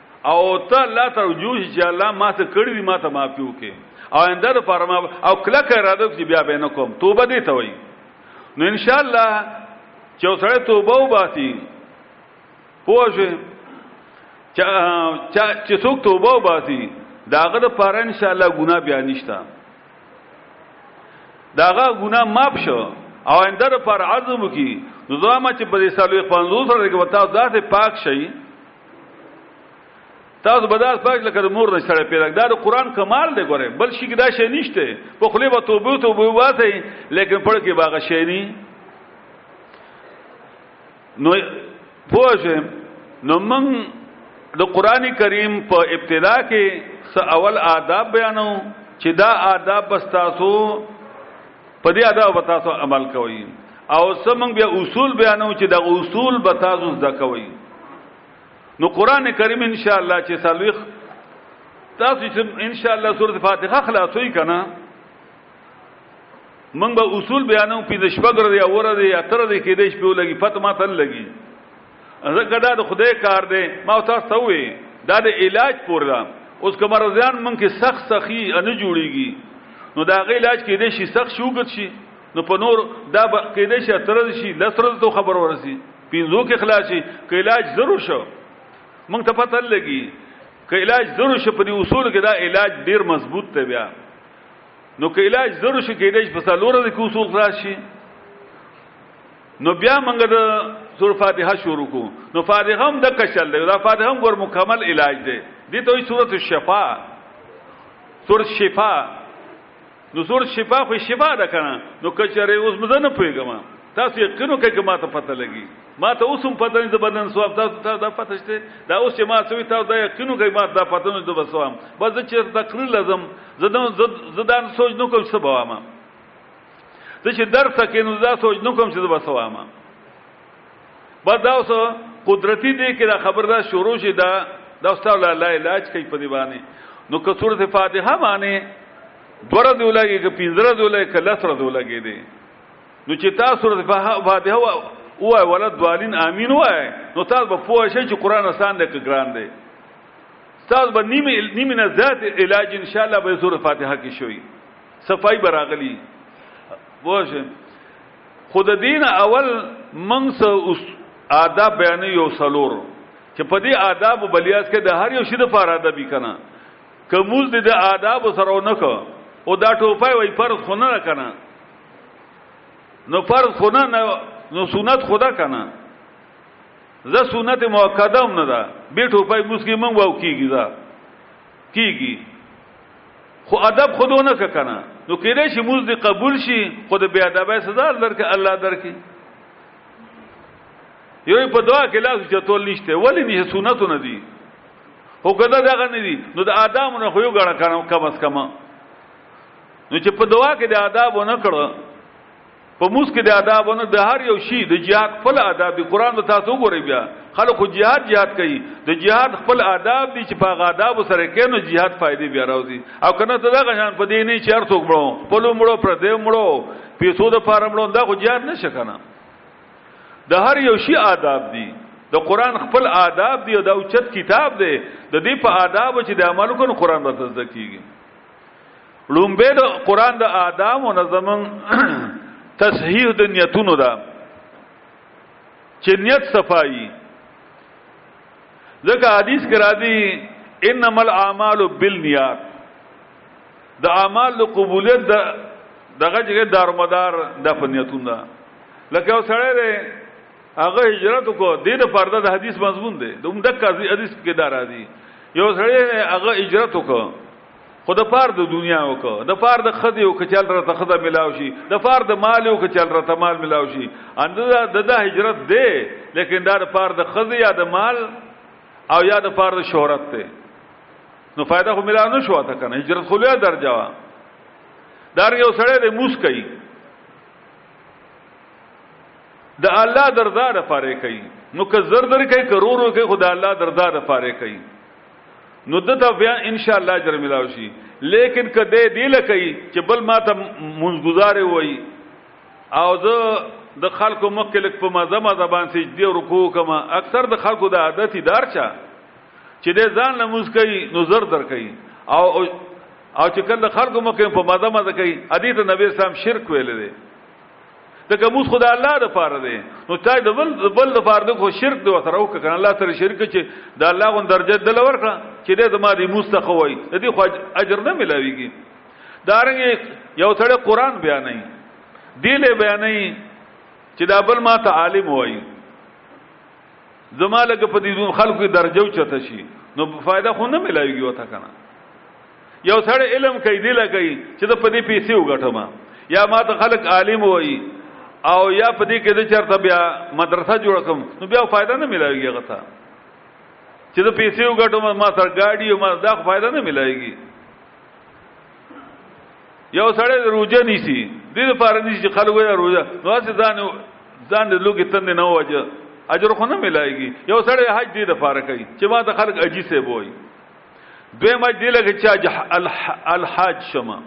او ته الله ته رجوع شي چې الله ما څه کړی دي ما ته معافي وکړي او انده د پاره ما او کله که اراده وکړي بیا به نه کوم توبه دې ته وایي نو ان شاء الله چې اوسړه توبه وباسي پوه شئ چې څوک توبه وباسي داغه د پاره ان شاء الله ګناه بیا نشته داغه ګناه ماپ شو او اندر پر عزم کی نظام چې په دې سالو 50 سره کې وتا ذات پاک شي تاسو به داس پاک لکه مور نه سره پیدا دا د قران کمال دی ګوره بل شي دا شی نشته په خلی به توبه توبه واسي لیکن پړ کې باغ شی نه نو پوجه نو من د قران کریم په ابتدا کې س اول آداب بیانو چې دا آداب بس تاسو په دې ادا به تاسو عمل کوئ او سمنګ بیا اصول بیانو چې د اصول به تاسو زده کوئ نو قران کریم ان شاء الله چې سالوخ تاسو چې ان شاء الله سورۃ فاتحه خلاصوي کنه من به اصول بیانو په شپږ ورځې او ورځې اتر دې کې دې شپې لګي فتما تل لګي ځکه دا د خدای کار دی ما تاسو ته وې دا د علاج پور ده اوس که مرزان مونږ کې سخت سخی نه جوړیږي نو دا غي علاج کې دې شي سخت شوګت شي نو په نور دا کې دې شي ترز شي لسرز ته خبر ورسي پینځو کې خلاص شي که علاج ضرور شو مونږ ته پته لګي که علاج ضرور شو په دې اصول کې دا علاج ډیر مضبوط دی بیا نو که علاج ضرور شو کې دې په سالور د اصول خلاص شي نو بیا موږ د سور فاتحه شروع کو نو فاتحه هم د کشل دی دا فاتحه هم ګور مکمل علاج دی دي ته سورۃ الشفا سورۃ شفا نو سورۃ شفا خو شفا ده کنه نو کچره اوس مزه نه پويګم تاسو یقینو کې ما ته پته لګي ما ته اوس هم پته نه د بدن سواب تاسو ته دا پته شته دا اوس چې ما سوي تاسو دا یقینو کې ما دا پته نه د بسوام بس چې تقریر لازم زدان زدان سوچ نو کوم څه بوامه زه چې درس کې نو دا سوچ نه کوم چې زه بسوام بس دا اوس قدرتی دی کې دا خبر دا شروع شي دا دا استاد لا لا علاج کوي په دی باندې نو که سورته فاتحه باندې دوره دی ولګي که پنځره دی ولګي که لسره دی ولګي دی نو چې تاسو سورته فاتحه وای ولد دوالین امین وای نو تاسو به پوه شئ چې قران آسان دی که ګران دی تاسو به نیمه نیمه نه ذات علاج ان شاء الله به سورته فاتحه کې شوي صفای براغلی وژن خود دین اول منګ سه اوس آداب بیان یو سلور چې په دې آداب بلیاس کې د هر یو شی د فار ادب کنا کومز د آداب سره نه کو او دا ټوپای وای فرض خونه نه کنا نو فرض خونه نه نو سنت خدا کنا زه سنت مؤکده هم نه ده به ټوپای مسکی من واو کیږي دا کیږي خو ادب خودونه که کنه نو کېدای شي موږ دې قبول شي خو د بیا ادبه سزا درکې الله درکې یو په دعا کې لاس چتول نشته ولی نه سنت نه دي هو کده دغه نه دي نو د آداب نه خو یو غړ کنه کم اس کم نو چې په دعا کې د آداب نه کړو په موس کې د آداب نه د هر یو شی د جهاد خپل آداب دی قران د تاسو وګورئ بیا خلکو جهاد جهاد کوي د جهاد خپل آداب دي چې په غاداب سره کې نو جهاد فائدې بیا راوځي او کنه ته دا غشان په دې نه چې هر څوک مړو په لو مړو پر دې مړو پیسو د پاره مړو دا خو جهاد نشه کنه د هر یو شی آداب دي د قران خپل آداب دی او دا اوچت کتاب دی د دې په آداب چې د عمل کوو قران به تزکیږي لومبه د قران د آداب او نظمن تصحیح د نیتونو دا چې نیت صفائی ځکه حدیث کې راځي انما الاعمال بالنیات د اعمال د قبولیت د دغه جګه دارمدار د فنیتونه لکه وسړی دی هغه هجرت کو د دې پرده د حدیث مضمون دی د عمدک حدیث کې دار راځي یو سړی هغه هجرت کو خو د پار د دنیا او که د پار د خدي او که چل را ته خدا ملاو شي د پار د مال او که چل را ته مال ملاو شي اند د د هجرت دی لیکن دا د پار د خدي یا د مال او یا د پار د شهرت دی نو فائدہ خو ملاو نه شو تا کنه هجرت خو له درجه وا دار یو سړی د موس کوي د الله درزا د پاره کوي نو که زر در کوي کرورو کوي خدای الله درزا د پاره کوي نو دته بیا ان شاء الله اجر ملاو شي لیکن کده دی لکه چې بل ماته منځګزار وای او زه د خلکو مخ کې لک په مزه مزه باندې سجدي او رکوع کما اکثر د خلکو د عادت دار چا چې د ځان له موس کوي نو زر در کوي او او چې کله خلکو مخ کې په مزه مزه کوي ادي ته نبی سلام شرک ویل دي دغه موس خدای الله د پاره دی نو تا د بل بل د پاره د خو شرک دی وسره او کنه الله سره شرک چې د الله غون درجه د لور کړه چې د ما دی موس ته خوای د دې خو اجر نه ملاويږي دارنګ یو سره قران بیان نه دی له بیان نه چې دا بل ما ته عالم وای زمالګه په دې خلکو درجه چته شي نو فائدہ خو نه ملاويږي وته کنه یو سړی علم کوي دی لګي چې د پدې پیسې وګټم یا ما ته خلک عالم وایي او یا پدې کې د چرته بیا مدرسه جوړ کوم نو بیا فائدہ نه ملایږي هغه ته چې د پیسې وګټم ما سر گاډي او ما دا فائدہ نه ملایږي یو سړی روزه نیسی د دې لپاره نیسی چې خلک وایي روزه نو اسې ځان ځان د لوګي تند نه وځه اجر خو نه ملایږي یو سړی حج دې لپاره کوي چې ما ته خلک اجي سه وایي دوی ما دې لکه چې الحاج شمه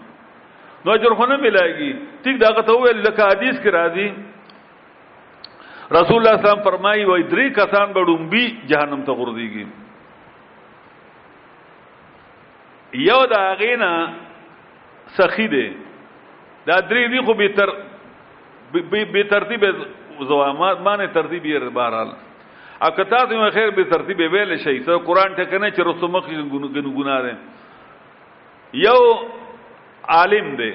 نو اجر خو نه ملایږي ټیک دا غته ویل لکه حدیث کې راځي رسول الله صلی الله فرمایي وای درې کسان به ډومبي جهنم ته غورځيږي یو دا غینا سخی دی دا درې دی خو به تر به ترتیب زوامات معنی ترتیب یې بهرال او که تاسو یې خیر به ترتیب ویل شي ته قران ټکه نه چې رسو مخ ګنو ګناه ده یو عالم دی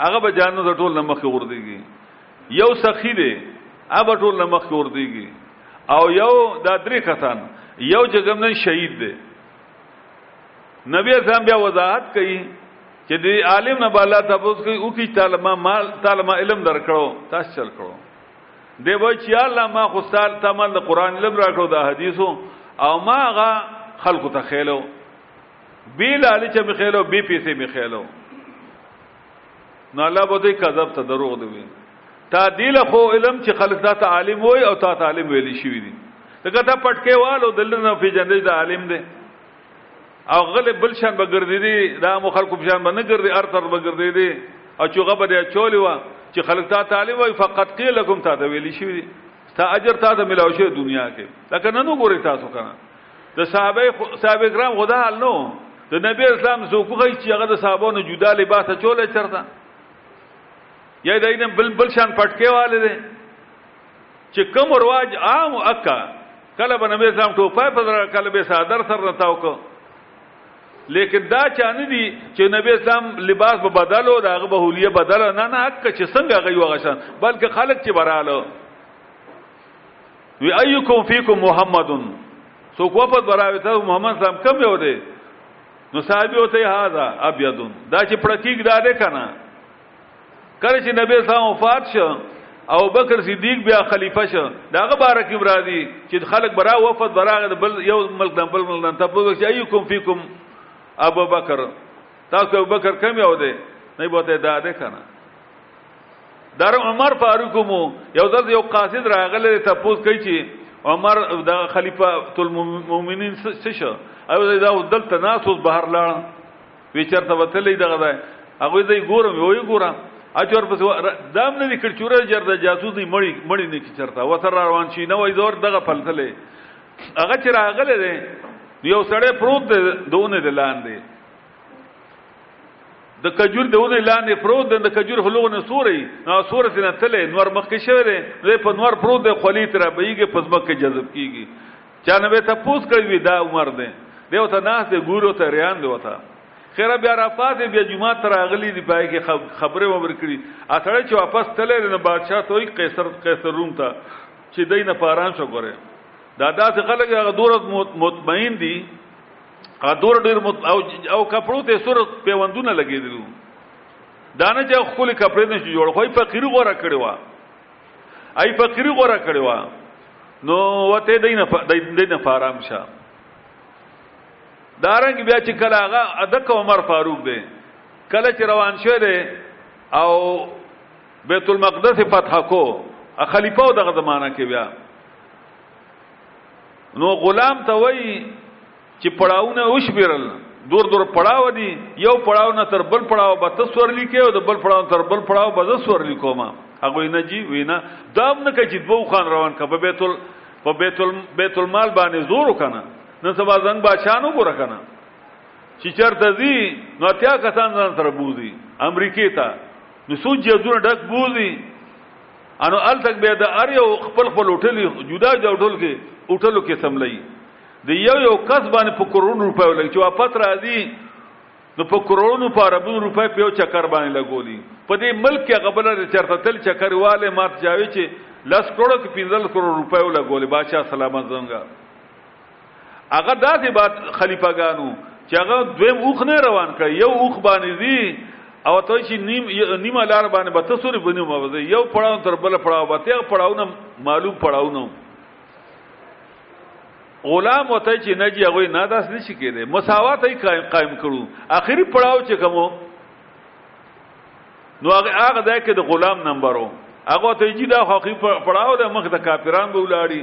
هغه به جانو د ټول نمخ وردیږي یو سخی دی هغه ټول نمخ وردیږي او یو دا درې کسان یو جګمنن شهید دی نبی اسلام بیا وضاحت کوي چې دی عالم نه بالا تاسو کوي او کی تعالی ما تعالی علم درکړو تاسو چل کړو دی وای چې الله ما خو ستال تمل د قران لم راکړو د حدیثو او ما غا خلق ته خېلو بی لالچ می خېلو بی پیسې می خېلو نو الله به دې کذب ته دروغ دی تا دیل خو علم چې خلک ته عالم وای او تا عالم ویلی شوی دی دغه ته پټکې والو دلته نه پیژندې د عالم دی او غلې بل شان به ګرځېدي دا مو خلکو په شان به نه ګرځي هر طرف به ګرځېدي او چوغه به دې اچولې وه چې خلک تا طالب وای فقط قیل لکم تا ته ویلی شوي دي ستا اجر تا ته ملاو شوی دنیا کې لکه نن وګورئ تاسو که نه د صحابه صحابه کرام خدا حال نو د نبی اسلام زوکوغی چې هغه د صحابانو جدا لباس چولې چرته یا داینه بل بل شان پټکیواله دي چې کوم رواج عام اکا کله به نبی اسلام ټوپای په دره کله به صادر سر رتاو کو لیکن دا چانه دي چې نبی اسلام لباس به بدلو دا غو به هلیه بدل نه نه اک چې څنګه غي وغشن بلکې خلک چې براله وی ايکم فیکم محمدن سو کو په براوي ته محمد اسلام کم یو دی نو صاحب یو ته هاذا ابيض دا چې پړکیګ دا ده کنه کله چې نبی صلی الله وفات شو او بکر صدیق بیا خلیفہ شو داغه بارک امراضی چې خلک برا وفد براغه بل یو ملک د بل ملک نه تاسو چې ایکم فیکم ابو بکر تاسو ابو بکر کم یو دی نه بوته دا ده کنه در عمر فاروق مو یو ځل یو قاصد راغله تاسو کوي چې عمر د خلیفہ المؤمنین څه شو او دا دلته ناس اوس بهر لاړ وی چرته وتلې دغه ده هغه زه ګورم وی ګورم اچور پس دام نه دي کړچوره جر د جاسوس دی مړی مړی نه کی چرته وتر روان شي نه وای زور دغه پلتلې هغه چې راغله ده یو سړی پروت ده دونه د لاندې د کجور دونه لاندې پروت ده د کجور هلونه سوري نو سورې نه تلې نور مخکې شوی ده په نور پروت ده خلی تر بهيږي پزمک جذب کیږي چا نه به تپوس کړی وي دا عمر دی دی او ته ناس دی ګورو ته ریان دی وته خیره بیا را پاتې بیا جمعه تر اغلی دی پای کې خبره و ورکړي اټړې چې واپس تلې نه بادشاہ ته وي قیصر قیصر روم ته چې دای نه پاران شو ګره دا داسې خلک هغه دورت مطمئن دي هغه دور ډیر مت او او کپړو ته سور پیوندونه لګېدلو دانه چې خپل کپړې نه جوړ خوې فقیر غوړه کړی و ای فقيري غوړه کړي وا نو وته دینه دینه فارام شه دارنګ بیا چې کله هغه ادک عمر فاروق دی کله چې روان شوی دی او بیت المقدس فتح کو خلیفہ او دغه زمانہ کې بیا نو غلام ته وای چې پړاوونه وشمېرل، دور دور پړاوه دي، یو پړاو نه تر بل پړاوه به ته سورلي کوې او د بل پړاو نه تر بل پړاوه به زه سورلي کوم. هغه وایي نه جي، وایي نه، دا هم نه کوي چې دوه اوښان روان کړه، په بیت ال، په بیت ال، بیت المال باندې زور وکړه نه، نن سبا زموږ بادشاهان وګوره که نه، چې چېرته ځي نو اتیا کسان ځان سره بوځي امریکې ته، نو څو جهازونه ډک بوځي، انو هلته بیا د هر یو خپل خپل هوټل جدا جدا هوټل کې هوټلو کې څملوي. د یو یو کس باندې په کروڑونو روپۍ ولګي چې وفات راځي نو په کروڑونو په اربونو روپۍ په یو چکر باندې لګولي په دې ملک کې غبل د چرته تل چکر والے مات جاوي چې لس کروڑو کې پنځل کروڑ روپۍ ولګولې بادشاہ سلامت زنګا هغه داسې بات خلیفہ ګانو چې هغه دویم اوخ نه روان کړ یو اوخ باندې دی او ته چې نیم نیمه لار باندې به تاسو لري بنو مبزه یو پړاو تر بل پړاو به ته پړاو نه معلوم پړاو نه غلام وته چې نه جی هغه نه داس نشي کېده مساوات یې قائم قائم کړو اخري پړاو چې کومو نو هغه هغه ځای کې د غلام نمبرو هغه ته جی دا حقي پړاو د مخ د کافران به ولاړی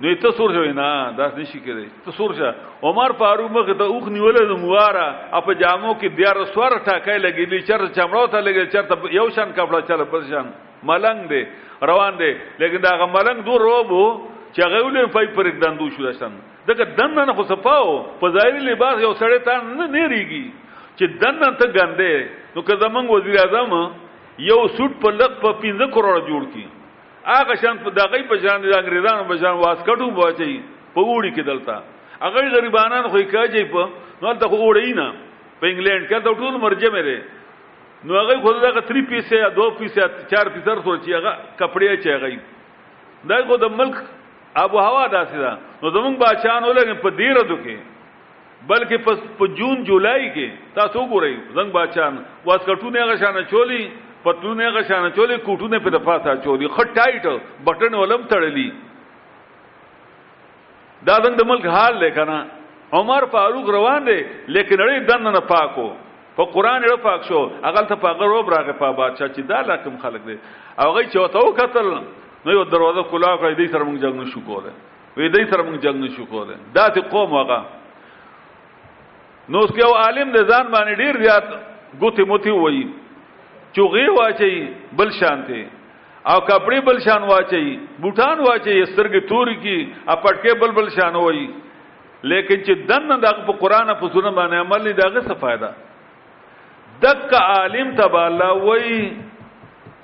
نو ته سور شوی نه داس نشي کېده ته سور شه عمر فاروق مخ ته اوخ نیول د مواره اپ جامو کې دیار سوار ټاکای لګېدلی چر چمړو ته لګېدل چر یو شان کپڑا چر پر شان ملنګ دی روان دی لیکن دا غ ملنګ دو روبو چې هغه ولې پای پر دندو شو دشتن دغه دنه نه خو صفاو په ظاهري لباس یو سړی تا نه نیریږي چې دنه ته ګندې نو که زمنګ وزیر اعظم یو سوټ په لک په 15 کروڑ جوړ کی هغه شان په دغه په شان د انګریزانو په شان واس کټو بچي په وړي کې دلته هغه غریبانان خو کاږي په نو ته خو وړي نه په انګلند کې ته ټول مرجه مې نو هغه خو دغه 3 پیسې یا 2 پیسې 4 پیسې تر څو چې هغه کپڑے چې هغه دا خو د ملک ابو هوا داسې ده نو زمونږ بچان ولګي په دې ردو کې بلکې پس په جون جولای کې تاسو ګورئ زنګ بچان واس کټونه هغه شانه چولی پتلونه هغه شانه چولی کوټونه په دفاع تا چولی خټایټ بټن ولم تړلی دا زموږ د ملک حال دی کنه عمر فاروق روان دی لیکن اړې دنه نه پاکو په قران یې پاک شو هغه ته په غروب راغی په بادشاہ چې دا لکم خلق دی او غي چې وته وکتل نو یو دروازه کلا کړې دې سره موږ جنگ نشو کوله وې دې سره موږ جنگ نشو کوله دا ته قوم وغه نو اس کې او عالم د ځان باندې ډیر زیات ګوتې موتی وایي چوغي واچي بل شانته او کپڑے بل شان واچي بوټان واچي سترګې توري کی او پټکې بل بل شان وایي لیکن چې دنه دغه په قران په سنت باندې عمل نه دغه څه فائدہ دک عالم تبا الله وایي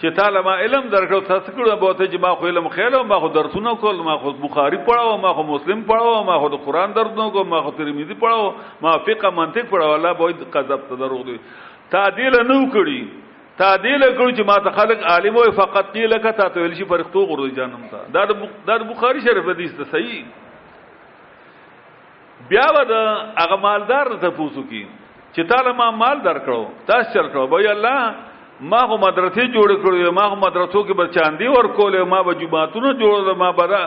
چې تعالی ما علم درکړو تاسو کړو به ته چې ما خو علم خېلو ما خو درسونه کول ما خو بخاری پڑھاو ما خو مسلم پڑھاو ما خو قران درسونه کو ما خو ترمذی پڑھاو ما فقہ منطق پڑھاو الله به قذب تدرو دي تعدیل نو کړی تا دې لکړو چې ما ته خلق عالم وي فقط دې لکه تا ته ویل شي فرښتو غورځي جانم ته دا د بخاری شریف حدیث ته صحیح بیا و د هغه مالدار ته پوسو کی چې تعالی ما مال درکړو تاسو چل کړو وای الله ما خو مدرسې جوړ کړو ما خو مدرسو کې بچ چاندي ور کولې ما به جمعاتونه جوړول ما برا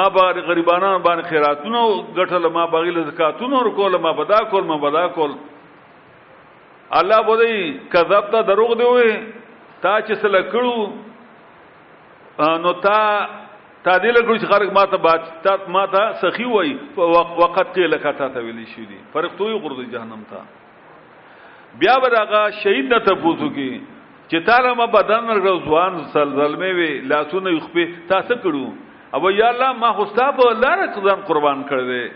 ما به غریبانو باندې خیراتونه غټل ما بغیل زکاتونه ور کول ما بدا کول ما بدا کول الله بودی کذب ته دروغ دی وې تا چې سره کړو نو تا تا دې لګو چې خارق ماته بات تا ماته سخی وای وقت کې لکه تا ته ویلی شو دي فرق توي غرد جهنم تا بیا ورغه شهید نه ته پوسو کې چې تعالی ما بدن رضوان سلزلمه وی لاسونه یخ په تاسو کړو او یا الله ما خوستا په لار ځان قربان کړ دې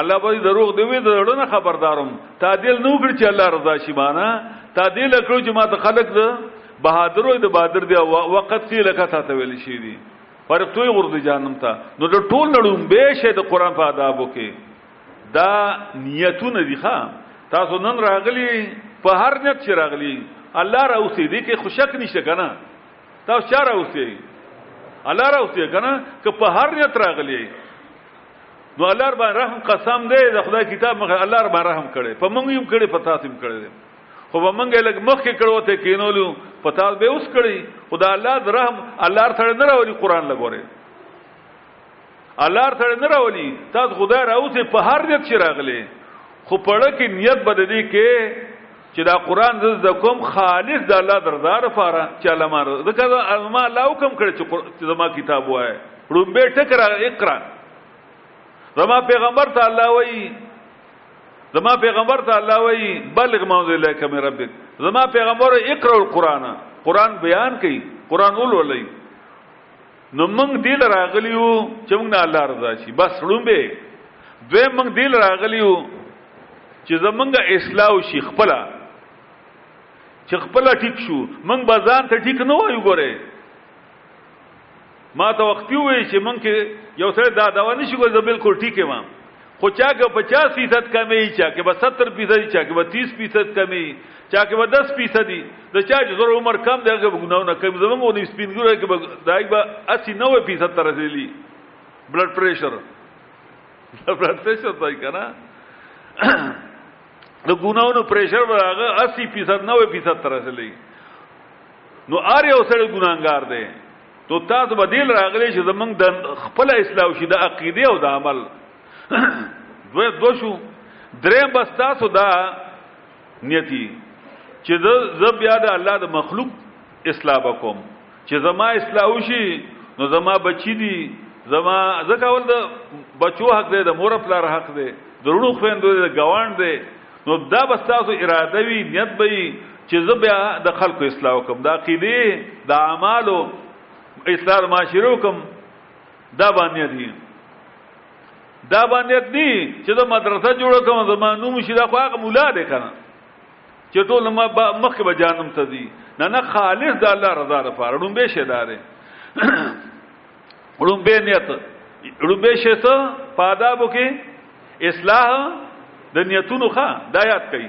الله به دروغ دی وی دړنه خبردارم تا دل نو کړ چې الله رضا شي معنا تا دل کړو چې ما ته خلق ده بهادر وي د بهادر دی وقت سی لکه تا ته ویل شي دي پر توي غرد جانم ته نو د ټول نړوم به شه د قران په آدابو کې دا نیتونه دي ښا تاسو نن راغلي په هر نیت چې راغلي الله را اوسې دي کې خوشک نشته کنه تاسو چاره اوسې الله را اوسې کنه که په هر نیت راغلي نو الله رب رحم قسم دی د خدای کتاب مخه الله رب رحم کړي په موږ یې کړي په تاسو یې کړي خو به موږ لګ مخ کې کړو ته کینولو په تاسو به اوس کړي خدا الله د رحم الله تر نه راولي قران لګوري الله تر نه راولي تاسو خدای راوته په هر دې چې راغلي خو پړه کې نیت بد دي کې چې دا قران زز د کوم خالص د الله درزار فاره چې الله ما ذکر ما الله حکم کړ چې زما کتاب وای رومبه ټکر اقرا زما پیغمبر ته الله وای زما پیغمبر ته الله وای بلغ ما انزل الیک من ربک زما پیغمبر اقرا القرآن قران بیان کړي قران ولولئ نو موږ دې له راغلي یو چې موږ نه الله رضا شي بس ړومبه دوی موږ دې له راغلي یو چې زمونږ اصلاح شي خپل چې خپل ټیک شو موږ بازار ته ټیک نه وایو ګوره ما ته وختي وې چې مونږ کې یو سره دا دا ونی شي ګوره بالکل ټیک یم خو چا کې پچاس فیصد کمی چا کې به ستر فیصد چا کې به تیس فیصد کمی چا کې به دس فیصدي د چا چې زر عمر کم دی هغه به ګناونه کوي زمونږ ونی سپینګوره کې به دای به اسی نوې فیصد ته رسېدلی بلډ پریشر بلډ پریشر ځای که نه د ګناونو پریشر به هغه اسی فیصد نوې فیصد ته رسېدلی نو آر یو سړی ګناهګار دی نو تاسو به دل راغلی چې زمونږ د خپل اصلاح شي د عقیده او د عمل دوه دو شو درې بس تاسو دا نیتی چې د زب یاد الله د مخلوق اصلاح وکوم چې زما اصلاح شي نو زما بچی دي زما زکه ول د بچو حق دی د مور خپل حق دی درونو خويندو د گاوان دی نو دا به ستاسو اراده وي، نیت به وي چې زه بیا د خلکو اصلاح وکړم، د عقیدې، د اعمالو اصلاح، د معاشرې وکړم، دا به نیت وي. دا به نیت نه وي چې زه مدرسه جوړه کړم، زما نوم شي، دا خو هغه مولا دی که نه چې ټول مخکې به جهنم ته ځي. نه نه، خالص د الله رضا لپاره لومبی شی دا دی. ړومبه نیت ړومبه شیس په آدابو کې اصلاح د نیتونو ښه دا یاد کړئ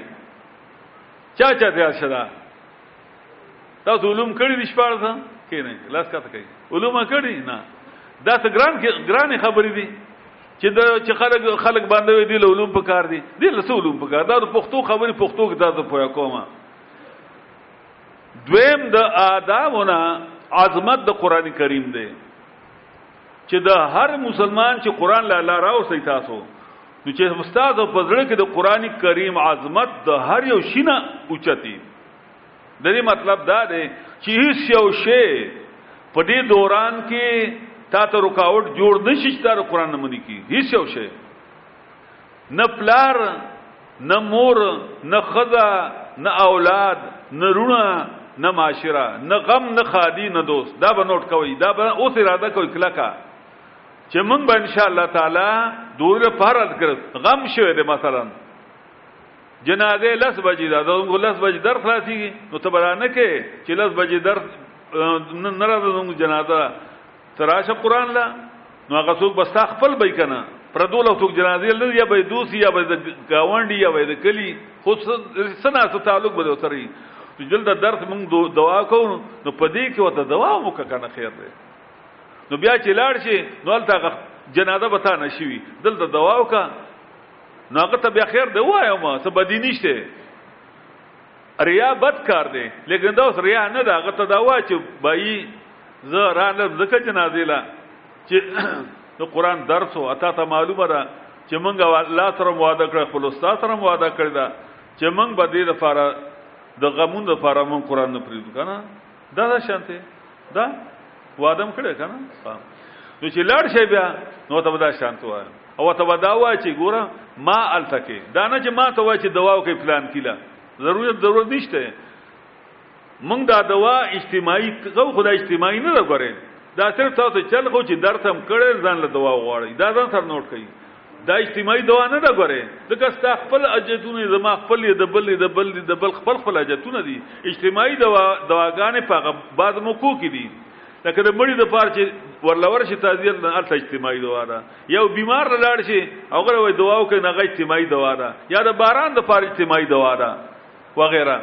چا چا ته یاد شدا تاسو علوم کړی دي شپاره ته کې نه لاس کاته کوي علوم کړی نه دا څه ګران ګران خبرې دي چې د چې خلک خلک باندې دي علوم په کار دي دي له علوم په کار دا پښتو خبرې پښتو کې تاسو پوهه کومه دویم د آدابونه عظمت د قران کریم دی چې د هر مسلمان چې قران له الله راوسی تاسو نو چې استاد په ځړ کې د قران کریم عظمت د هر یو شینه اوچتی د دې مطلب دا دی چې هیڅ یو شی په دې دوران کې تا ته رکاوټ جوړ نشي چې تا قران نه مني کی هیڅ یو شی نه پلار نه مور نه خزا نه اولاد نه رونه نه معاشره نه غم نه خادي نه دوست دا به نوٹ کوي دا به اوس اراده کوي کلکا چې مونږ به ان شاء الله تعالی دور فرض کړ غم شوه دې مثلا جنازه لس بجې دا دغه لس بجې در خلاصيږي نو ته برانه کې چې لس بجې در نه راځم جنازه تراشه قران لا نو هغه څوک بستا خپل بې کنه پردول څوک جنازې لري یا به دوسی یا به د گاونډي یا به د کلی خو سنا څه تعلق به وتري جل د درس موږ دوا کو نو پدې کې وته دوا مو کنه خیر دی نو بیا چې لاړ شي نو هلته جنازه به تا نشوي دلته دوا وکا نو هغه ته بیا خیر دی وایو ما څه بدی نشته ریا بد کار دی لیکن دا اوس ریا نه ده هغه ته دا وایي چې بایی زه رانم ځکه جنازې له چې د قران درس او اته ته معلومه ده چې مونږ الله سره وعده کړ خپل استاد سره وعده کړی دا چې مونږ به دې لپاره د غمون لپاره مونږ قران نه پریږدو کنه دا دا شانته دا وادم کړه کنه نو چې لاړ شي بیا نو ته دا شانته وای او ته دا وای چې ګوره ما التکه دا نه چې ما ته وای چې دوا کوي پلان کیلا ضرورت ضرورت نشته مونږ دا دوا اجتماعي غو خدای اجتماعي نه غوړي دا صرف تاسو چل خو چې درته هم کړي ځان له دوا غواړي دا ځان سره نوٹ کړئ دا اجتماعي دوا نه ده ګورې ځکه ستا خپل اجتونه زما خپل یې د بل د بل د بل خپل خپل اجتونه دي اجتماعي دوا دواګانې په هغه بعض موکو کې دي لکه د مړي د پاره چې ورلور شي تعزیت نه الته اجتماعي دوا ده یو بیمار لاړ شي او غره وای دوا وکړي نه اجتماعي دوا ده یا د باران د پاره اجتماعي دوا ده وغیرہ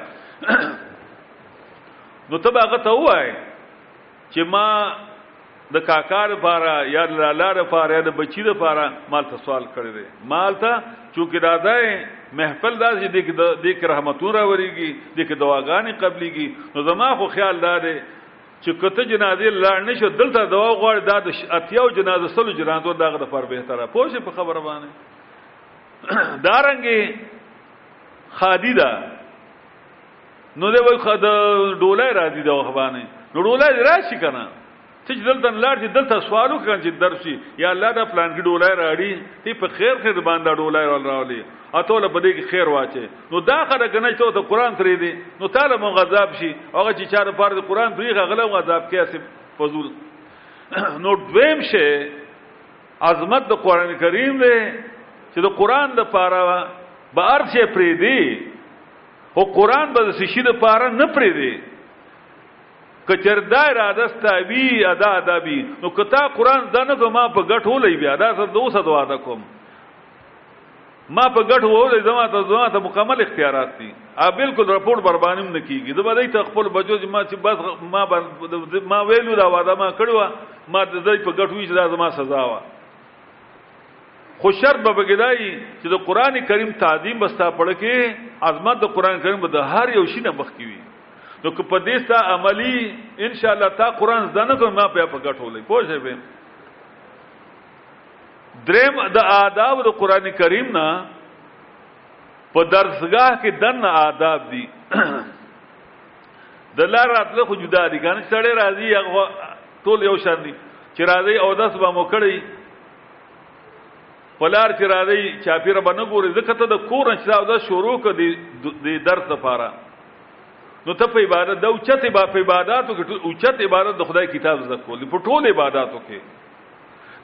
نو تبه هغه ته وای چې ما د کاکار لپاره یا د لالا لپاره یا د بچی لپاره مال ته سوال کړی دی مال ته چونکې دا ده محفل داسې دی کې د کې رحمتونه راوريږي د کې دواګانې قبليږي نو زما خو خیال دا دی چې کته جنازې لاړ نشو دلته دوا غواړي دا د اتیاو جنازه سلو جنازو دغه د پر بهتره پوه شي په خبره باندې دارنګي خادی دا نو دی وای خد ډولای راځي د وخبانه نو ډولای راشي کنه ته چې دلته لاړ چې دلته سوالو کړ چې درسي یا الله دا پلان کې ډولای راړي ته په خیر خیر باندې ډولای راولي اته له بده کې خیر واچي نو دا خره کنه چې ته قران ترې دي نو تعالی مون غضب شي هغه چې چاره پر د قران پرې غلو غضب کې اسب فضول نو دویم شي عظمت د قران کریم دی چې د قران د پاره به ارشه پرې دی خو قرآن به د څه شي لپاره نه پرېږدي که چېرې دا اراده ستا وي یا دا ادب وي نو که تا قرآن زده نه کړو ما په ګټ ولی بیا دا سر د اوسه دعا ده کوم ما په ګټ وولې زما ته زما ته مکمل اختیارات دي ا بالکل رپورټ بربانم نه کیږي زه به دې ته خپل بچو چې ما چې بس ما بر... ما ویلو دا واده ما کړو ما د دې په ګټ وی چې دا زما سزا وه خو شرط به بګدای چې د قران کریم تعظیم بستا پړ کې عظمت د قران کریم به د هر یو شي نه مخ کیوي نو که په دې ستا عملی ان شاء الله تا قران زنه کوم ما په پګټولې پوه شئ به دریم د آداب د قران کریم نه په درسګاه کې دن آداب دي د لار راتله خو جدا دي کنه سړی راځي هغه ټول یو شان دي چې راځي او داس به مو کړی پلار چې راځي چاپیره باندې ګوري ځکه ته د کور نه چې او دا شروع ک دي د درس لپاره نو ته په عبادت د اوچت عبادت په عبادتو کې اوچت عبادت د خدای کتاب زده کول په ټول عبادتو کې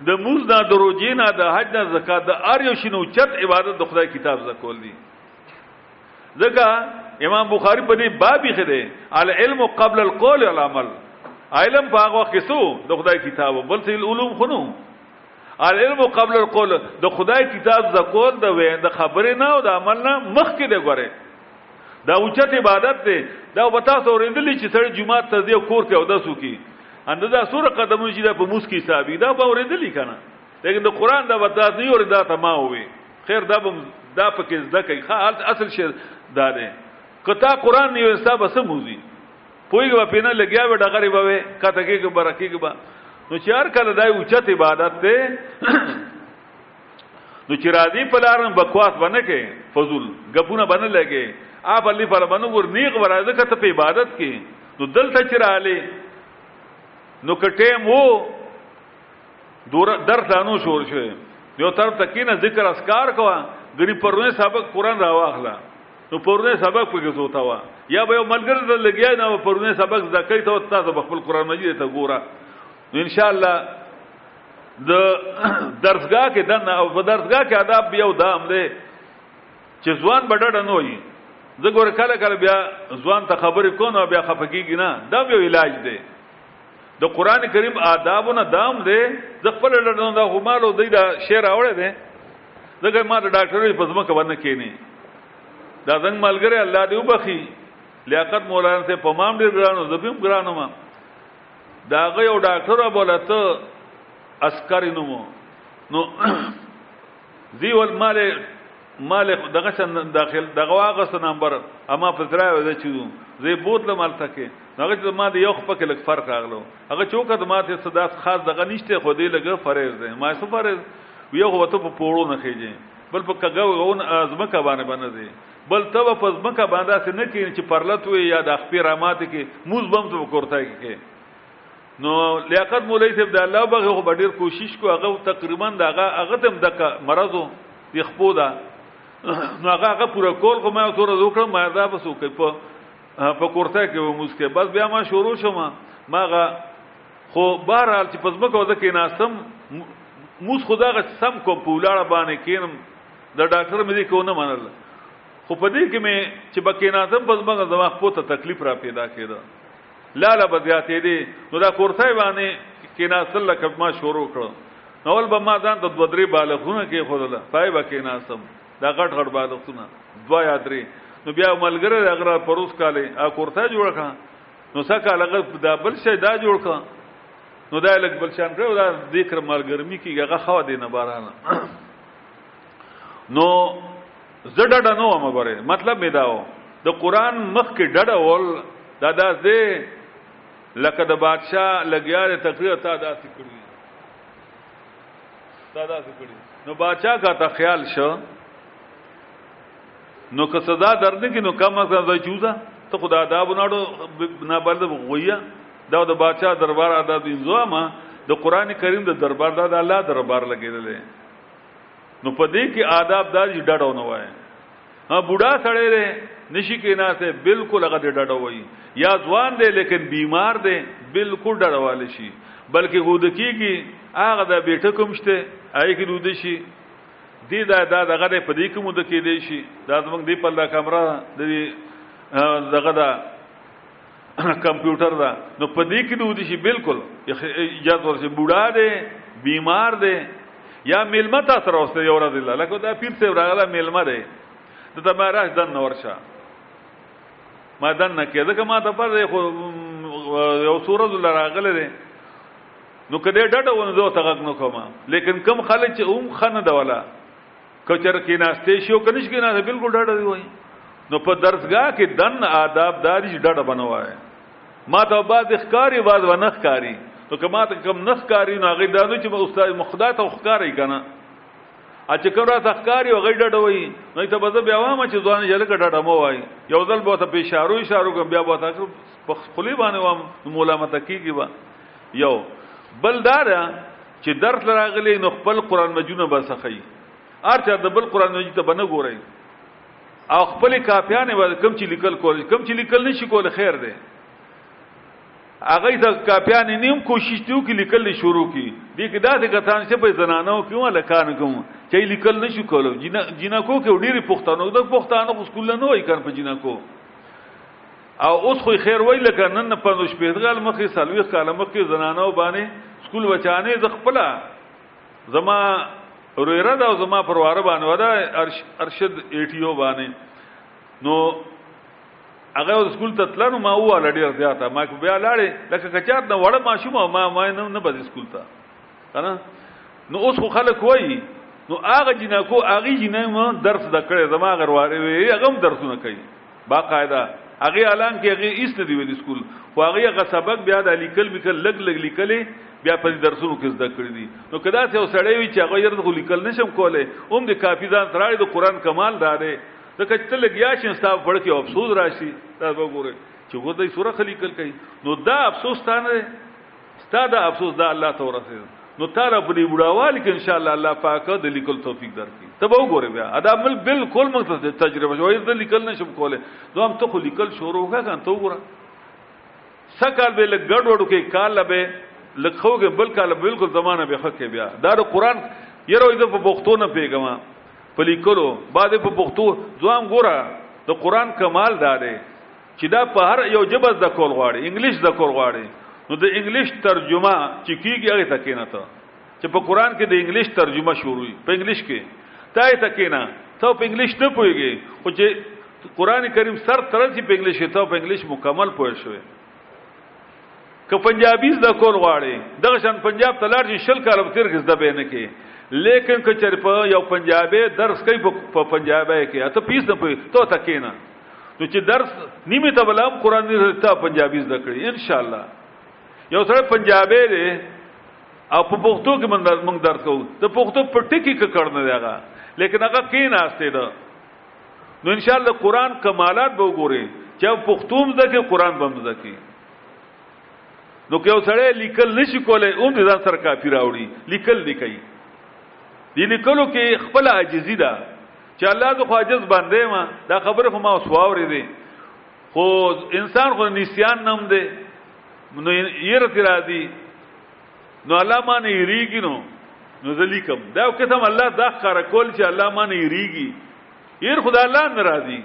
د موز نه د روزې نه د حج نه زکات د ار یو شنو چت عبادت د خدای کتاب زکول دي ځکه امام بخاری په دې باب کې دی العلم قبل القول والعمل علم په هغه وخت کې سو د خدای کتاب بل څه علوم خونو العلم قبل القول د خدای کتاب زکول د وې د خبرې نه او د عمل نه مخ کې دی ګوره دا اوچت عبادت دی دا وتا سورېدلې چې سړی جمعه ته دی کور کې او داسو کې اندازه سور قدمونه چې دا په موس کې حسابي دا په اورېدلې کنه لیکن د قران دا ودا نه یو دا ته ما وي خیر دا بم دا پکې زده کوي خالت اصل شی دا ده کتا قران نه یو ستا بس موزي پویګه په نه لګیا و ډغری بوي کته کې کې برکه کې با نو چار کله دای اوچت عبادت ته نو چې راضي په لارن بکواس باندې کې فضول غپونه باندې لګي اپ علي پر باندې ور نیغ ورازه کته په عبادت کې نو دلته چرالي نو کټه مو دور درس لانو شور شوی یو طرف تکینه ذکر اسکار کوا غری پرونه سبق قران را واخلا نو پرونه سبق په کې زوتا وا یا به یو ملګری ته لګیا نه پرونه سبق زکای ته تاسو په خپل قران مجید ته ګوره نو ان شاء الله د درسګه کې دنه او په درسګه کې آداب بیا او دام دی چې ځوان بډړ نه وي زګور کله کله بیا ځوان ته خبرې کو نو بیا خفقېږي نه دا یو علاج دی د قران کریم آدابونه دام دی د خپل لړنو د همالو دی دا شعر اوړه دی دغه ما د ډاکټرې په ځمکه باندې کېنی دا زنګ ملګری الله دی وبخي لیاقت مولانا ته پمام ډیر ګرانو زبیم ګرانو ما دا غي او ډاکټر بولته عسکر نومو نو دی ول مال مال دغه چند داخل دغه واغس نمبر اما فزرا وځ چې زه بوتل مال تکه هغه چې ما د یو خپل کې لک فرق راغلو هغه چوکه د ماته صدا خاص دغه نشته خو دی لګ فرض دی ما سو فرض یو هو ته په پوړو نه خېږي بل په کګه غون ازمکه باندې باندې دی بل ته په ازمکه باندې نه کین چې پرلت وي یا د خپل رامات کې موز بم ته کوړتای کې نو لیاقت مولای صاحب د الله بغه خو ډیر کوشش کو هغه تقریبا دغه هغه تم دغه مرزو د خپو دا نو هغه هغه پورا کول خو ما سره وکړ ما دا بس وکړ په په کورته کې و موسکه بس بیا ما شروع شوم ماغه خو بهر حال چې پزمکه وځه کې ناسم موس خداغه سم کو په ولاړه باندې کینم د ډاکټر مې دې کو نه منل خو په دې کې مې چې بکې ناسم پزمکه زما خپل ته تکلیف را پیدا کېده لاله به زیاتې دي نو دا کورسای باندې کې ناسل لکه ما شروع کړو نو ول به ما ځان ته دوه درې بالغونه کې خودل پای به کې ناسم دا غټ غټ بالغونه دوا یا درې نو بیا ملګری هغه پروس کاله ا کورسای جوړ کړه نو سکه لګ دا بل شي دا جوړ کړه نو دا لګ بل شان کړو دا ذکر ملګرمی کې هغه خو دینه بارانه نو زه ډډه نه وم غره مطلب می داو د قران مخ کې ډډه ول دا داس دی لکه د بادشاہ لګیار تقریر تا داس کړی تا داس کړی نو بادشاہ کا ته خیال شو نو که سزا درد کې نو کم از کم چوزا ته خدا دا بناړو نه بلد غویا دا د بادشاہ دربار ادا د انځوما د قران کریم د دربار دا د الله دربار لګیدل نو په دې کې آداب دا چې ډډه ونه وایي ها بوډا سړی دی نشي کې ناسه بالکل هغه ډډه وایي یا ځوان دی لیکن بیمار دی بالکل ډډه والی شي بلکې هود کېږي هغه د بیټه کوم شته آی کې دود شي دې دا دا دغه په دې کې مود کې دی شي دا زمونږ دې په لا کمره دې دغه دا کمپیوټر دا نو په دې کې دوی شي بالکل اجازه ورسې بوډا دی بیمار دی یا میلمه تا سره اوسه یو ورځ الله لکه دا پیر سیو راغله میلمه دی ته ته ما راځ دن ورشه ما دن نه کېده که ما ته پته خو یو سورز الله راغله دی نو کدی ډډه ونه زه ته غږ نه کوم لیکن کم خلک چې هم خنه ده ولا کچر کې ناشته شي او کنيش کې نه بالکل ډډه دی وای نو په درسګاه کې دن آداب داري ډډه بنوای ما ته بعد ښکاری بعد و نه ښکاری نو کما ته کم نه ښکاری نو هغه دانو چې استاد مخدا ته ښکاری کنه ا چې کړه ته ښکاری او غیډه ډوي نو ته بده بیا وامه چې ځوان یې لکه ډډه مو وای یو ځل به ته په اشارو اشارو کوم بیا به ته په خلی باندې وام ملامت کیږي یو بل دا ده چې درس راغلی نو خپل قران مجونه به سخی ارچا د بل قران مجید ته بنه ګورئ او خپل کاپیانې به کم چې لیکل کول کم چې لیکل نشي کول خیر دی هغه د کاپیانې نیم کوشش دیو کې لیکل شروع کی دې کې داسې کسان چې په زنانو کې ولا کان کوم چې لیکل نشي کول جنہ جنہ کو کې ډېری پښتنو د پښتنو خو سکول نه وای کار په جنہ کو او اوس خو خیر وای لکه نن نه پنځوس شپېته کاله مخکې څلوېښت کاله مخکې زنانو باندې سکول بچانې زه خپله زما وروره ده او زما پر واره باندې وده ارشد ای ټي او باندې نو هغه سکول ته تلل نو ما وواله ډېر زیاته ما بیا لاړې لکه که چاته وړه ماشوم او ما ما نه بځې سکول ته که نه نو اوس خو خلک وایي نو هغه جنکو هغې جنۍ درس د کړی زما هغه وروره وي هغه هم درسونه کوي باقاعده هغه اعلان کې هغه ایست دی ویل سکول خو هغه هغه سبق بیا د لیکل میکل لګ لګ لیکلې بیا په درسونو کې زده کړی دي نو کدا ته وسړی وی چې هغه یره خو لیکل نشم کوله هم د کافی ځان تراړي د قران کمال دارې د کچته لګیا شین صاحب وړ کې افسوس راشي دا وګوره چې ګوردې سوره خلیکل کوي نو دا افسوس تانه ستا دا افسوس دا الله ته ورسېد نو تعالی په دې بډاوال کې ان شاء الله الله پاک د لیکل توفیق درکړي ته به وګورې بیا ادا مل بالکل موږ ته تجربه شوې زه لیکل نشم کوله نو هم ته خو لیکل شروع وکړه کنه ته وګوره سکال به لګ ګډ وډو کې کال به لکھوګه بل کال بالکل زمانہ به خکه بیا دا د قران یره وې په پښتو نه پیګم په لیکلو بعد په پښتو ځوام ګوره د قران کمال دا دی چې دا په هر یو ژبه زده کول غواړي انګلیش زده کول غواړي نو د انګلیش ترجمه چې کیږي هغه ته کینه ته چې په قران کې د انګلیش ترجمه شروع په انګلیش کې تای ته کینه ته په انګلیش نه پويږي خو چې قران کریم سر ترځي په انګلیش ته په انګلیش مکمل پوه شوی که پنجابی زده کول غواړي دغه شان پنجاب ته لاړ شي شل کاله تیر کې زده به نه کې لیکن که چر په یو پنجابي درس کوي په پنجابي کې ته پیس نه پوي ته تکینه نو چې درس نیمه ته بلام قران رښتا پنجابي زده کړی ان شاء الله یو سره پنجابي دی او په پښتو کې من موږ درس کوو ته پښتو په ټکی کې کړنه دیغه لیکن هغه کې نه استه ده نو ان شاء الله قران کمالات به وګوري چې پښتو زده کې قران به زده کې نو که یو سره لیکل نشي کولای اوم ځان سره کافی راوړي لیکل لیکي دي لیکلو کې خپل عاجزي ده چې الله زه خواجز باندې ما دا خبره خو ما اوس واورې دي خو انسان خو نسیان نم دی نو یې رتی را دي نو الله ما نه یریږي نو نو ذلی کم دا قسم الله دا کار کول چې الله ما نه یریږي ير خدای الله ناراضي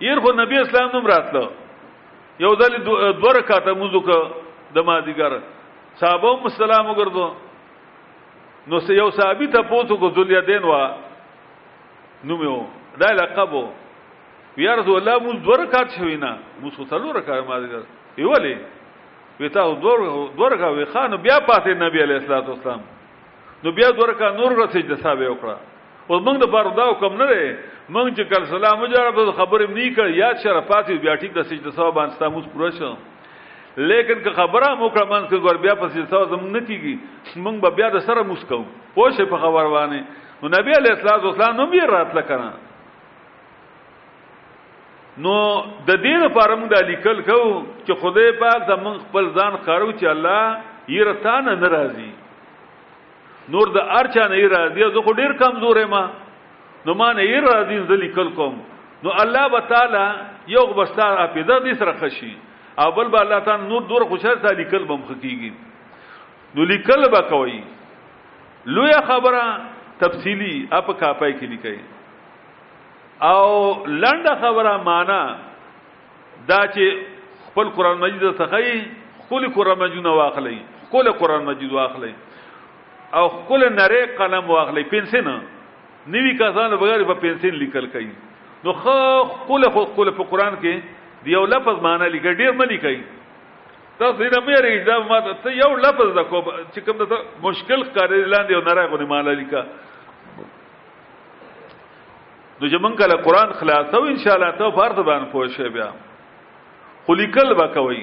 ير خو نبی اسلام نوم راتلو یو ځل دوه رکعاته موږ د مازیګر صحابه مسلمان وګرځو نو سه یو صحابي ته پوسو کو ذلیدین وا نومو دا لقب یا رسول الله موږ دوه رکعات شوي نه موږ خو څلور رکعات ما دي ویولې وتا دوه دوه رکعات وی خان بیا پاتې نبی علیه الصلاۃ والسلام نو بیا دوه رکعات نور رسې د صاحب وکړه او موږ د بار دا کوم نه دی موږ چې کله سلام وجاره په خبرې نه کړ یا شرفات بیا ټیک د سجده صاحب باندې ستاسو پوره شو لیکن که خبره مو کړه منځ کې ګور بیا پسې څو زم نه کیږي موږ به بیا د سره مسکو پوه شي په خبر باندې نو نبی علیہ الصلوۃ والسلام نو بیا راتل کړه نو د دې لپاره موږ د لیکل کو چې خدای پاک د موږ خپل ځان خارو چې الله یې رتانه ناراضي نور د ارچا نه راضي زه خو ډیر کمزورې ما نو ما نه ير دین زلی کل کوم نو الله وتعالى یو بستا اپیدا دې سره خشي او بل به الله تعالی نور دور خوشاله تا لیکل بم خکېږي نو لیکل به کوي لوی خبره تفصیلی اپ کاپای کې لیکي او لنډه خبره معنا دا چې خپل قران مجید ته خی خپل قران مجید واخلې خپل قران مجید واخلې او خپل نری قلم واخلي پنسل نه نوی کسانو بغیر په پنسل لیکل کوي نو خو خپل خو خپل په قران کې دی یو لفظ معنی لیکي ډیر نه لیکي تاسو نه مې ریږ دا ما ته یو لفظ د کو چې کوم د مشکل کار لاندې او نری غو معنی لیکا نو چې مونږ کله قران خلاصو ان شاء الله ته فرض باندې پوه شي بیا خو لیکل وکوي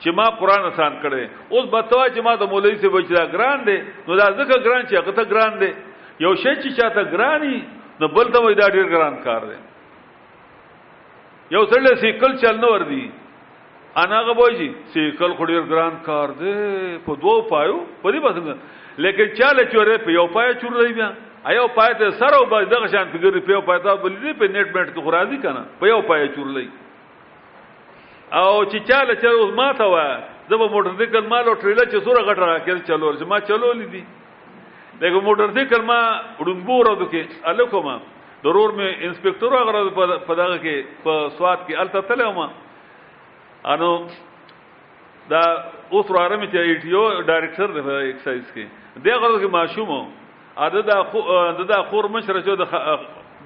چې ما قران آسان کړی اوس به توا چې ما د مولوی سي بچرا ګران دی نو دا ځکه ګران چې هغه ته ګران دی یو شی چې چاته ګرانی نو بل ته وای دا ډیر ګران کار دی یو سړی سیکل چل نه ور دی انا غوږی سیکل خو ډیر ګران کار دی په دوو پایو په دې بسنګ لیکن چاله چورې په یو پای چور رہی بیا ایو پای ته سره او دغه شان فکر په یو پای ته بل دې په نیټ میټ ته خورازي کنه په یو پای چور لای او چې چاله چې اوس ما ته وای زه به موټر سایکل مال او ټریلا چې سره غټ راکړ چلول چې ما چلول دي دغه موټر سایکل ما ډنګو را دکې الکو ما ضرور مې انسپکټر هغه په دغه کې په سواد کې الته تلو ما انو دا اوس وراره مې چې ایټیو ډایرکټر دی په ایکسایز کې دغه کې ماشوم اده دا خو د دا خور مشره چې د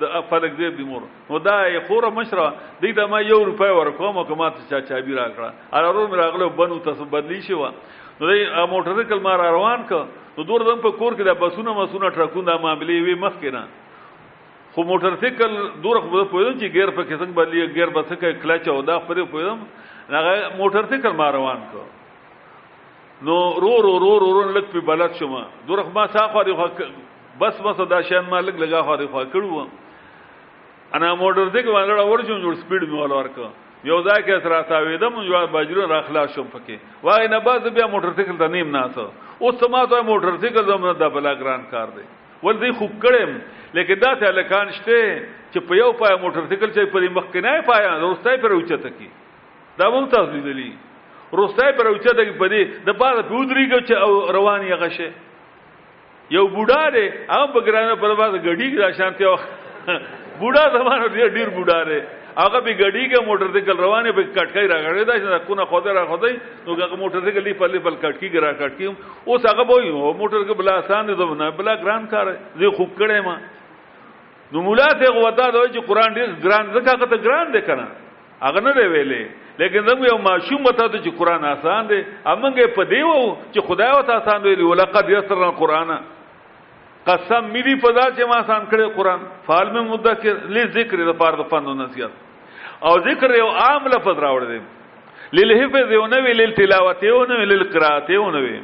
د فلک زیب دی مور نو دا یې خور مشره دی ته ما یو روپۍ ورکوم که ما ته چا چابي راکړه ارارو مې راغله بنو تاسو بدلی شي و نو دی موټرسایکل ما را روان ک نو دور دم په کور کې د بسونه مسونه ټرکونه د معاملې وی مخ کې نه خو موټرسایکل دور خو پوهیدم چې غیر په کې څنګه بدلی غیر بس کې کلچ او دا خو پوهیدم هغه موټرسایکل ما روان ک نو رو رو رو رو رو لک په بلد شوم دورخ ما سا خو بس بس دا شان ما لګ لګا خو خو کړو انا موټر دې کې باندې ورجو جوړ سپیډ مې ول ورکو یو ځای کې سره تاویدم یو بجرو را خلاص شم پکې وای نه باز بیا موټر سایکل ته نیم ناسو او سما ته موټر سایکل زم نه د بلا ګران کار دی ول دې خوب کړم لیکن دا ته لکان شته چې په یو پای موټر سایکل چې په مخ کې نه پایا ورسته پر اوچته کی دا مونږ تاسو لیدلی روستای پر اوچته کې پدې د پاره په ودرېږي چې روان یې غشه یو بوډا دی هغه په ګرانه پر باندې غړي را شانتي او بوډا زمانه ډیر ډیر بوډا دی هغه به غړي کې موټر سایکل روانه به کټکای راغړې دا چې کو نه خوده را خوده نو هغه موټر سایکل لی په لیفل کټکی ګرا کټکی اوس هغه به یو موټر کې بلا آسان دی نه بلا ګران کار زه خوب کړم ما نو مولا ته غوتا دوی چې قران ډیر ګران زکه ته ګران دی کنه هغه نه دی ویلې لیکن زموږ یو ماشوم وته ته چې قران آسان دی امنګ په دی وو چې خدای وته آسان ویلی ولقد یسرنا القرآن قسم می دی په ذات چې ما آسان کړی قران فعال می مدکر لی ذکر د پاره د فن نصیحت او ذکر یو عام لفظ راوړ دی لیل حفظ یو نه وی لیل تلاوت یو نه وی لیل قرات یو نه وی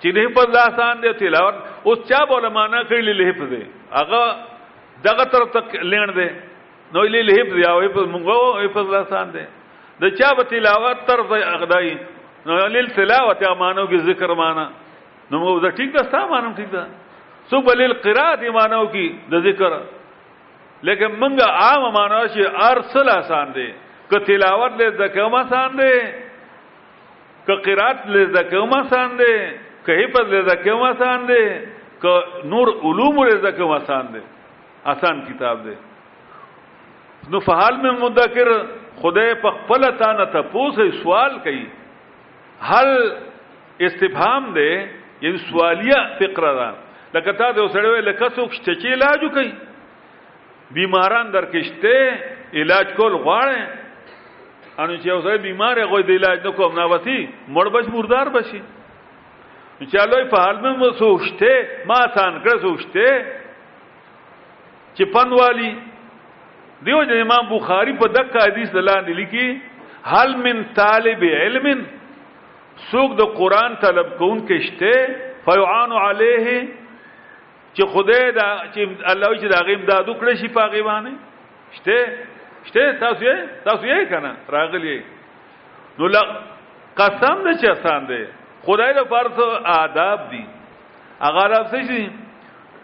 چې د حفظ آسان دی تلاوت اوس چا بوله معنا کړی لیل حفظ هغه دغه تر تک لین دی نو لیل حفظ یا حفظ مونږه حفظ لسان دی د چا په تلاوت تر اغدای نو لیل تلاوت یا مانو کې ذکر معنا نو موږ دا ټیک ده ستا مانم ټیک ده سو بلیل قرات مانو کې د ذکر لیکن منګه عام معنا شي ارسل آسان دی که تلاوت له ذکر ما آسان دی که قرات له ذکر ما آسان دی که حفظ له ذکر ما آسان دی که نور علوم له ذکر ما آسان دی اسان کتاب دی نو فحال من مدکر خدای په خپل تا نه تاسو سوال کوي هل استفهام دی یو سوالیه فقره ده لکه تا ته سره ویل کڅوک شته چې علاج کوي بیماران درکشته علاج کول غواړي انو چې اوسه بیمار غوي د علاج نه کوم نه وتی مړ بش مردار بشي چې الله په حال مې وسوشته ما سان کړ سوشته چې پنوالی دیو جن امام بخاری په دک حدیث دلاندې لیکي هل من طالب علم سوق د قران طلب کون کې شته فیعان علیه چې خدای دا چې الله چې دا غیم دا دوکړه شي په غیبانه شته شته تاسو یې تاسو یې کنه راغلی نو لا قسم دې چې آسان دی خدای له فرض آداب دي هغه راځي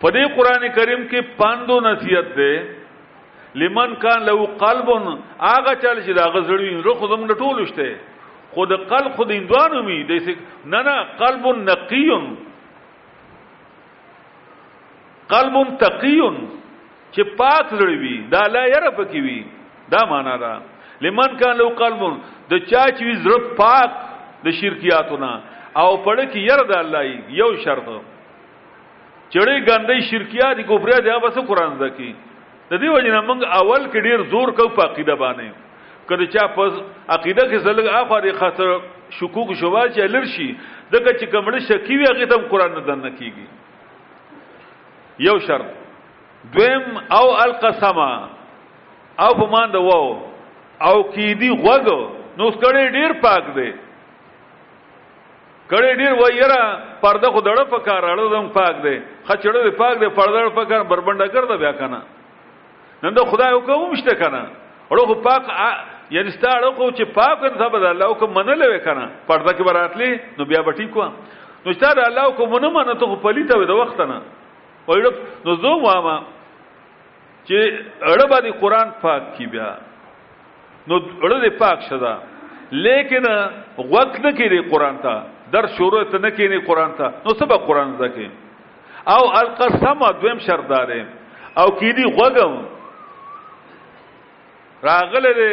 په دې قران کریم کې پاند او نصیحت ده لمن کان له قلب هغه چل چې دا غزړی زړه خو زموږ ټول شته خود قلب خود اندوانو می د نه نه قلب نقی قلب تقی چې پاک زړه وي دا لا یره پکې وي دا معنا ده لمن کان له قلب د چا چې زړه پاک د شرکیاتونه او پړه کې یره د الله یو شرط چړې ګندې شرکیات دي کوپریا دی اوبه څه قران زده کی د دې وجه نه موږ اول کې ډیر زور کو په عقیده باندې کله چا په عقیده کې زلګ اخو د خاطر شکوک شوبه چې لرشي دغه چې کمړ شکی وي هغه تم قران نه دن کیږي یو شرط دویم او القسمه او په مان د وو او کی دی غوګ نو سکړې ډیر پاک دی کړی ډیر وای یرا پرده خو دړه پکار اړه دم پاک دی خچړه دی پاک دی پرده دړه پکار بربنده کړ دا بیا کنه نن دا خدای او کوم شته کنه اړه خو پاک یعنی ستاره خو چې پاک نه ثبت الله او کوم منل وې کنه پرده کې براتلی نو بیا بټی کو نو ستاره الله او کوم نه منه ته پلیته د وخت نه وړ نو زو ما چې اړه باندې قران پاک کی بیا نو اړه دې پاک شدا لیکن وخت نه کېږي قران ته در شروع ته نه کېږي قران ته نو سبا قران زکه او القسم دویم شرط دار او کېدی غوګم راغله دی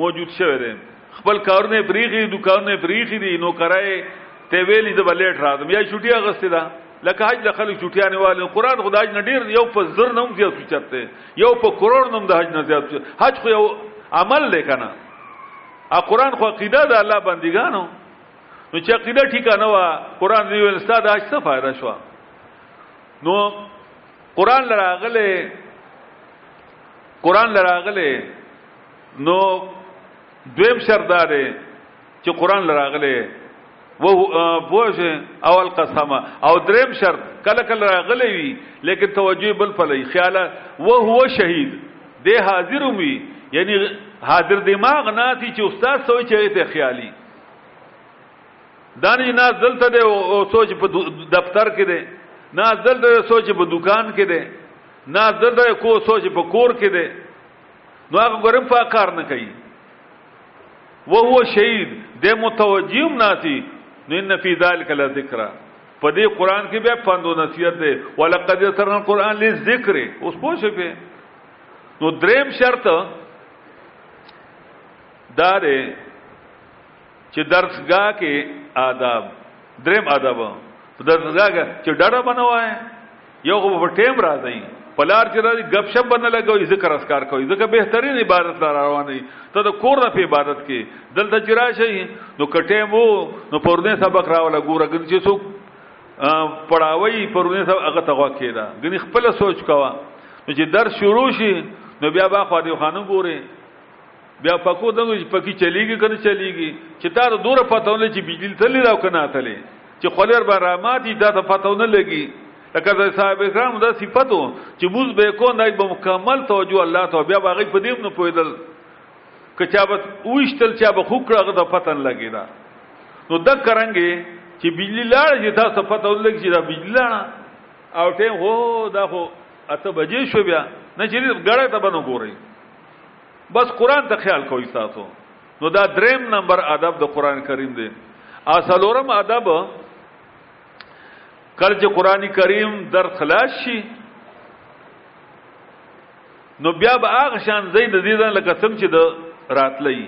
موجود شوه دی خپل کارونه پریخي دکانونه پریخي دي نو کرای ته ویلې د بلیټ راځم یا چټي اغستې ده لکه حج د خلک چټیا نه والي قران خدای حج نه ډیر یو په زر نوم زیات چرته یو په کروڑ نوم د حج نه زیات حج خو یو عمل دی کنه ا قران خو عقیده ده الله بندګانو نو چې عقیده ټیکا نه و قران دی ول استاد حج څه فائدہ شو نو قران لراغله قران لراغله نو دویم شرط دا دی چې قران لراغله و بوجه اول قسم او دریم شرط کله کله راغلی وي لیکن توجه بل پلی خیاله و هو شهید دی حاضر وي یعنی حاضر دماغ نه دي چې استاد سوچ یې ته خیالي دا نه ناس دلته دی او سوچ په دفتر کې دی ناس دلته دی سوچ په دکان کې دی ناس دلته کو سوچ په کور کې دی نو هغه ګرم فقار نه کوي وهو شهید د متوجیم ناسی نو ان فی ذلک لذکر په دې قران کې به پندو نصیحت دی ولقد یسرنا القران للذکر اوس پوه شئ په نو دریم شرط داره چې درسګا کې آداب دریم آداب په درسګا کې چې ډډه بنوای یو خو په ټیم راځي پلار چې راځي غب شپ بنه لګوي ذکر اسکار کوي ځکه بهترین عبادت لار روان دي ته د کور نه په عبادت کې دلته چې راشي نو کټه مو نو پرونه سبق راول ګوره ګن چې څوک پړاوي پرونه سبق هغه تغوا کېدا ګني خپل سوچ کوا نو چې در شروع شي نو بیا با خو دې خانو ګوري بیا پکو دنګ چې پکی چلیږي کنه چلیږي چې تا ته دوره پته ولې چې بجلی تللی راو کنه تللی چې خلیر به راماتي تا ته پته نه لګي لکه د صاحب کرام دا صفاتو چې موږ به کو نه به مکمل توجه الله ته بیا باغی په دې نه پویدل کچا به وښتل چې به خوکړه غته پته نه لګي دا نو د کرانګي چې بجلی لاړ چې تا ته پته ولګي چې دا بجلی لاړه او ټیم هو دا خو اته بجې شو بیا نه چې ګړې ته بنو ګوري بس قران ته خیال کوي تاسو نو دا دریم نمبر ادب د قران کریم دی اصلورم ادب کله چې قران کریم در خلاص شي نو بیا به هغه شان زید د دې ځان لکه څنګه چې د راتلې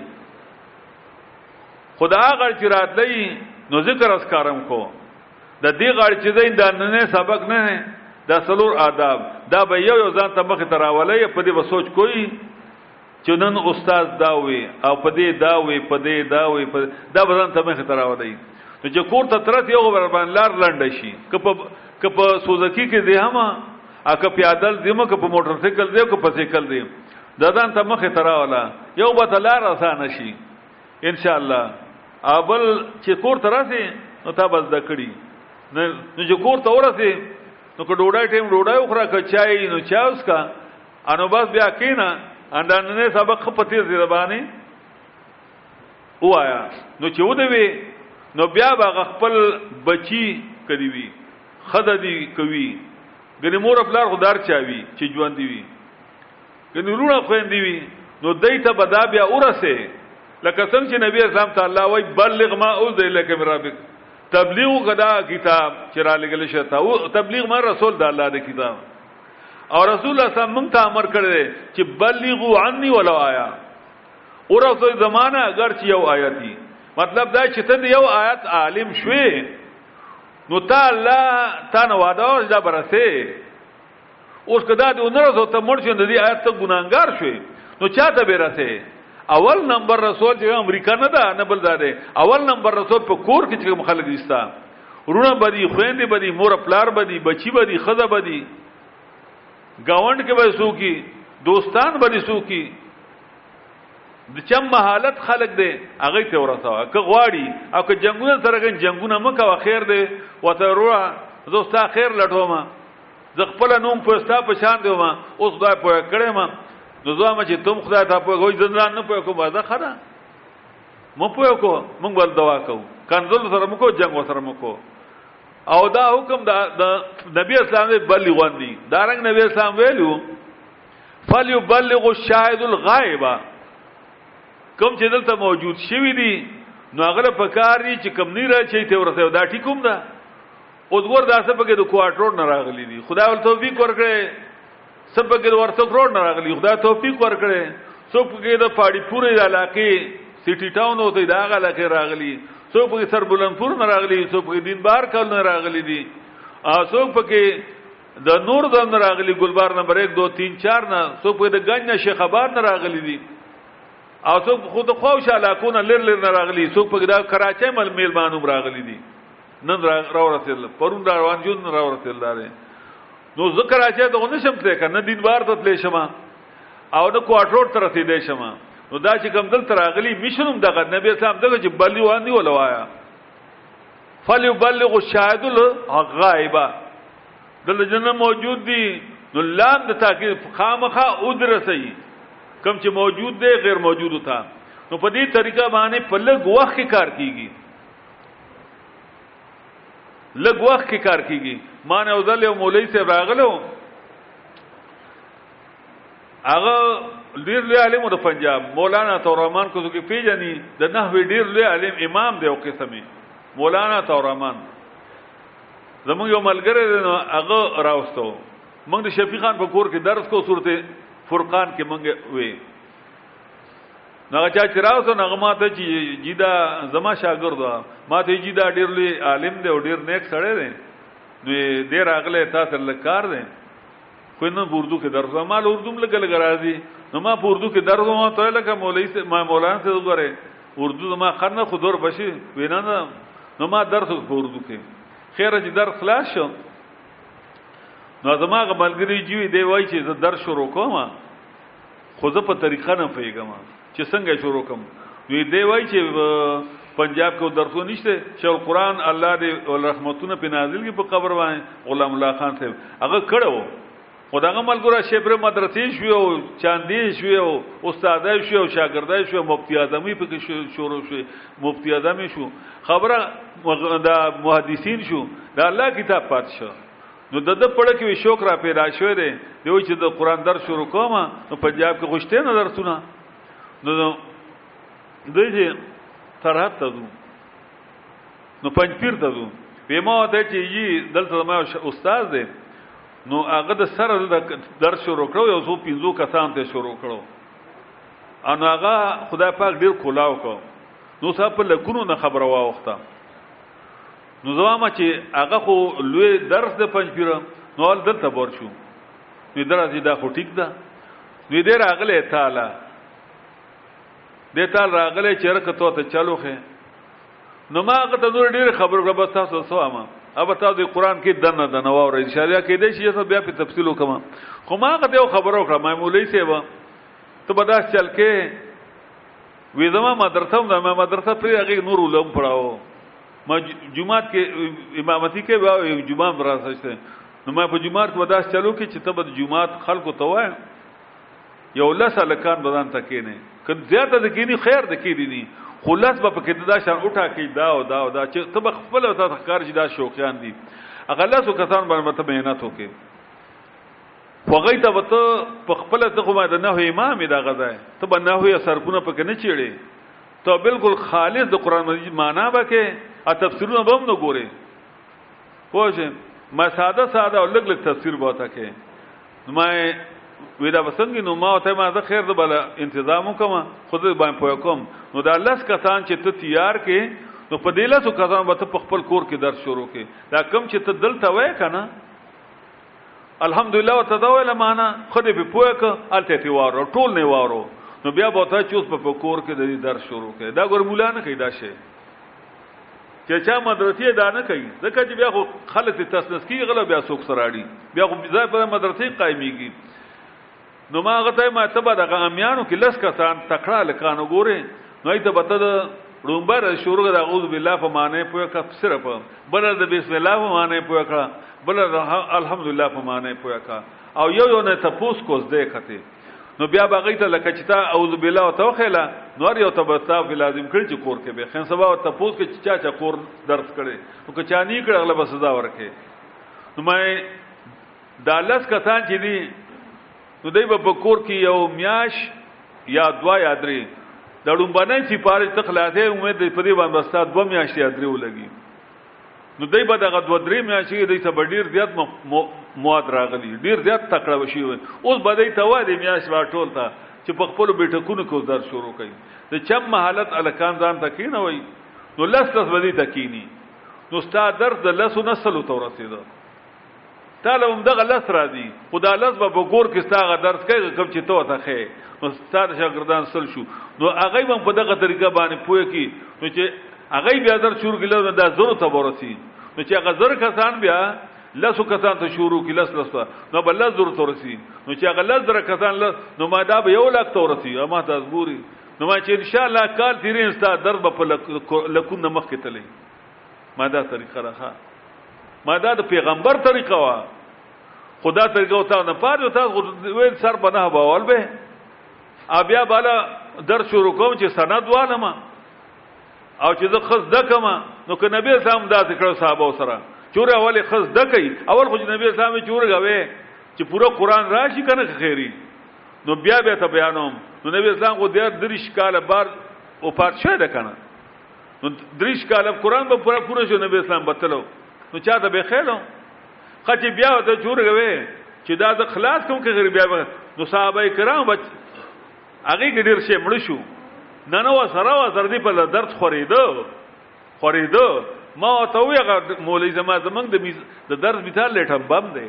خدا هغه چې راتلې نو ذکر اسکارم کو د دې غاړې چې زین دا نه سبق نه نه دا سلور آداب دا به یو یو ځان ته مخ ته راولې په دې به سوچ کوی چې نن استاد دا وي او په دې دا وي په دې دا وي په دا به ځان ته مخ ته راولې نو چې کور ته ترت یو بر باندې لار لنډ شي کپ کپ سوزکی کې دی هم ا کپ پیادل دی مکه په موټر سایکل دی کپ سایکل دی ددان ته مخ ته راولا یو به لار آسان شي ان شاء الله ابل چې کور ته راسي نو تا بس د کړی نو چې کور ته ورسي نو که ډوډۍ ټیم ډوډۍ وخوره که چای نو چا اوس کا انو بس بیا کینا اندانه سبق خپته زیر باندې وایا نو چې ودوي نو بیا به خپل بچی کړی وي خدای دی کوي ګنې مور خپل خدار چاوي چې ژوند دی وي ګنې روڼه خويندې وي نو دای ته به دا بیا ورسه لکه څنګه چې نبی اسلام تعالی وای بلغ ما اوز دی لکه مرابط تبلیغ غدا کتاب چې را لګل شي تا او تبلیغ ما رسول د الله د کتاب او رسول الله صاحب مونږ ته امر کړی چې بلغوا عني ولو آیا او رسول زمانہ اگر چې یو آیت دی مطلب دا چې ته یو آیت عالم شوي نو تا الله تا نو وعده دا برسه اوس کدا دی نور زو ته مړ شو دی آیت ته ګناګار شوی نو چاته به رسه اول نمبر رسول چې امریکا نه ده نه بل ده اول نمبر رسول په کور کې چې مخالګ ديستا رونه بدی خويندې بدی مور پلار بدی بچي بدی خزه بدی گاوند کې به سوکي دوستان بدی سوکي د چم مهالت خلق دی هغه ته ورته که غواړي او که جنگونه سره جنگونه مکه خیر دی وته روه زوستا خیر لټومه زه خپل نوم په ستا په شان دی ما اوس خدای په کړې ما نو زه ما چې تم خدای ته په غوي ځان نه په کوم دا خره مو په کو مونږ ول دوا کو کنزل سره مو کو جنگ سره مو کو او دا حکم دا, دا نبی اسلام دې بلغون دي دارنګ نبی اسلام ویلو فليبلغ الشاهد الغائب کوم چې دلته موجود شوی دي نو هغه په کار دي چې کم نه راځي ته ورسې دا ټیکوم ده اوس ګور دا څه پکې د کوارټر نه راغلي دي خدای ول توفیق ورکړي څه پکې د ورته کروڑ نه راغلي خدای توفیق ورکړي څو پکې د پاړي پورې د علاقې سیټي ټاون او ته دا غلا کې راغلي څو پکې سر بلندپور نه راغلي څو پکې دین بار کال نه راغلي دي څو پکې د نور د نه راغلي ګلبار نمبر 1 2 3 4 نه څو پکې د ګنج نه شیخ آباد نه راغلي دي او څو خود خو شاله کو نه لر لر نه راغلي څو پکې د کراچۍ مل میلمانو راغلي دي نن را راورسېدل پرون را روان یو نن راورسېدل لاره نو ذکر راځي ته ونه شم تلې کنه دین بار ته تلې شمه او نو کوارټر تر رسیدې شمه نو دا چې کوم دل تر اغلی مشروم دغه نبی اسلام دغه چې بلی وانی ولوایا فليبلغ الشاهد الغائبه دل جن موجود دي نو لام د تاکید خامخه ادرسي کم چې موجود دی غیر موجود تا نو په دې طریقه باندې په لږ وخت کار کیږي لګ وخت کې کار کیږي ما نه وزل یو مولوی صاحب راغلو هغه ډیر لوی عالم د پنجاب مولانا تورمان کو څوک پیژني د نحوی ډیر لوی عالم امام دی او قسمه مولانا تورمان زموږ یو ملګری دی نو هغه راوستو موږ د شفیق خان په کور کې درس کو صورت فرقان کې موږ وې نغه چا چې راوسو نغما ته چې جیدا زما شاګرد و ما ته جیدا ډیر لوی عالم دی او ډیر نیک سړی دی نو دې راغله تاسو لکار دی خو نن اردو کې درس ما له اردو لګل غراځي نو ما په اردو کې درس ما ته لکه مولوی سه ما مولانا سه وګوره اردو ما خرنه خو دور بشي وینا نو ما درس په اردو کې خیر چې درس خلاص شو نو زما غملګری جوی دی وای چې زه درس شروع کوم خو زه په طریقه نه پوهېږم چې څنګه شروع کوم نو دی وای چې پنجاب کې درسو نشته چې القرآن الله دې رحمتونه په نازل کې په قبر باندې غلام الله خان صاحب هغه کړو او دغه ملګرو شپره مدرسې شوې او چاندې شوې او استادای شوې او شاګردای شوې مفتی اعظمي په کې شروع شوې مفتی اعظمي شو خبره دا محدثین شو دا الله کتاب پات شو نو د د پړه کې شوق را پیدا شوې ده یو چې د قران در شروع کوم نو پنجاب کې خوشته نه درسونه نو دوی چې سرحد ته ځو نو پنځپیر ته ځو په ما ته چې یي دلته ما استاد دی نو هغه د سره د در شروع کړو یو څو پینځو کسان ته شروع کړو ان هغه خدای پاک ډیر کولاو کو نو صاحب په لکونو نه خبره واوخته نو زما چې هغه خو لوی درس د پنځپیر نو ول دلته بور شو نو درځي دا خو ټیک ده نو دې راغله تعالی دې تعالی راغله چې رکته ته چالو خې نو ما هغه ته نور ډیر خبر کړ بس تاسو سوامه اب تاسو د قران کې دنه دنه وره ان شاء الله کې دې شي ته بیا په تفصیل وکم خو ما هغه ته خبرو کړم ما مولوی سیوا ته بداس چل کې وې زما مدرسه هم زما مدرسه پرې هغه نور علوم پڑھاو ما جمعات کې امامتي کې واه یو جمعه براسته نو ما په جمعات کې وداس چلو کې چې تبد جمعات خلکو ته وای یو لس لکان بدن تکې نه کله زیاته د کېنی خیر د کېدی نه خلاص به پکې دا شان اٹھا کې دا او دا او دا چې تب خپل او تا کار چې دا شوقیان دي اغلاسو کسان باندې مته مهنت وکي خوغی ته وته په خپل ته خو ما د نه امام دا غځای ته به نه هي سرکونه پکې نه چیړي ته بالکل خالص د قران مجید معنا وکې ا تفسیرونه به هم نه ګوري پوه ما ساده ساده او لګ لګ تفسیر به تا کې ما ویدا وسنګ نو ما ته ما زه خیر د بل تنظیم کوم خود باندې پوه کوم نو دا لس کسان چې ته تیار کې نو په دې لاسو کسان به ته خپل کور کې درس شروع کې دا کم چې ته دلته وای کنه الحمدلله ورته دا ویل معنا خو دې په پوهه ک الته تی واره ټول نه واره نو بیا به ته چوس په کور کې د دې درس شروع کړي دا ګور مولا نه کوي دا شی چې چا مدرسې دا نه کوي ځکه چې بیا خو خلک تسنس کیږي غلا بیا څوک سره اړي بیا خو ځای په مدرسې قائميږي نو ما هغه ته ما ته به دغه امیانو کې لس کسان تکړه لکانو ګورې نو ایته به ته د رومبر شروع د اعوذ بالله په معنی پوهه کا صرف بل د بسم الله په معنی پوهه کا بل د الحمدلله په معنی پوهه کا او یو یو نه تپوس کوز دې کته نو بیا باغی ته لکه چې تا اعوذ بالله او توخلا نور یو تبتا په لازم کړی چې کور کې به خن سبا او تپوس کې چا چا کور درس کړي او که چا نه کړ اغلب سزا ورکه نو مې دا لس کسان چې دي نو دوی په کور کې یو میاش یا دوا یا درې د ډومبنې سپارښت ته خلاصې امید دې په دې باندې وستا دوا میاش یا درې ولګي نو دوی به دغه دوا درې میاشې دوی ته ډیر زیات مواد راغلي ډیر زیات تکړه وشي اوس به دوی ته وای دې میاش وا ټول ته چې په خپل بیٹکونو کې وزار شروع کړي د چم حالت الکان ځان تکینه وای نو لس لس بدی تکینی نو ستا درد د لسو نسلو ته ورسېده تا له همدغه لس راځي خو دا لس به په کور کې ستا هغه درس کوي کوم چې ته ورته ښې نو ستا د شاګردان سل شو نو هغه به په دغه طریقه باندې پوه کی نو چې هغه بیا در شروع کړي نو دا زرو ته ورسی نو چې هغه زر کسان بیا لسو کسان ته شروع کی لس لس نو بل لس زر تورسی نو چې هغه لس زر کسان لس نو ما دا به یو لاک تورسی ما تاسو ګوري نو ما چې ان شاء الله کال تیرې ستا درد په لکونه مخ کې تللی ما دا طریقه راخه ما دا د پیغمبر طریقه وا خدا طریقه او تا نه پاره او تا ویل سر بنه باول به بیا بالا در شروع کوم چې سند والم او چې زه خز دکم نو که نبی اسلام دا ذکر صحابه سره چوره اول خز دکې اول خو نبی اسلام چور غوي چې پورا قران راشي کنه خیری نو بیا بیا ته بیانوم نو نبی اسلام خو د درې شکاله بار او پات شه ده کنه نو دریش کاله قران به پورا پورا شو نبی اسلام بتلو نو چاته به خېلو خچ بیا ته جوړ غوي چې دا د خلاص کوم کې غیر بیا نو صحابه کرام بچ هغه ګډیر شي مړ شو نه نو سره و سره دی په درد خورېدو خورېدو ما ته وی هغه مولوی زما زمنګ د د درد مثال لټم بم دی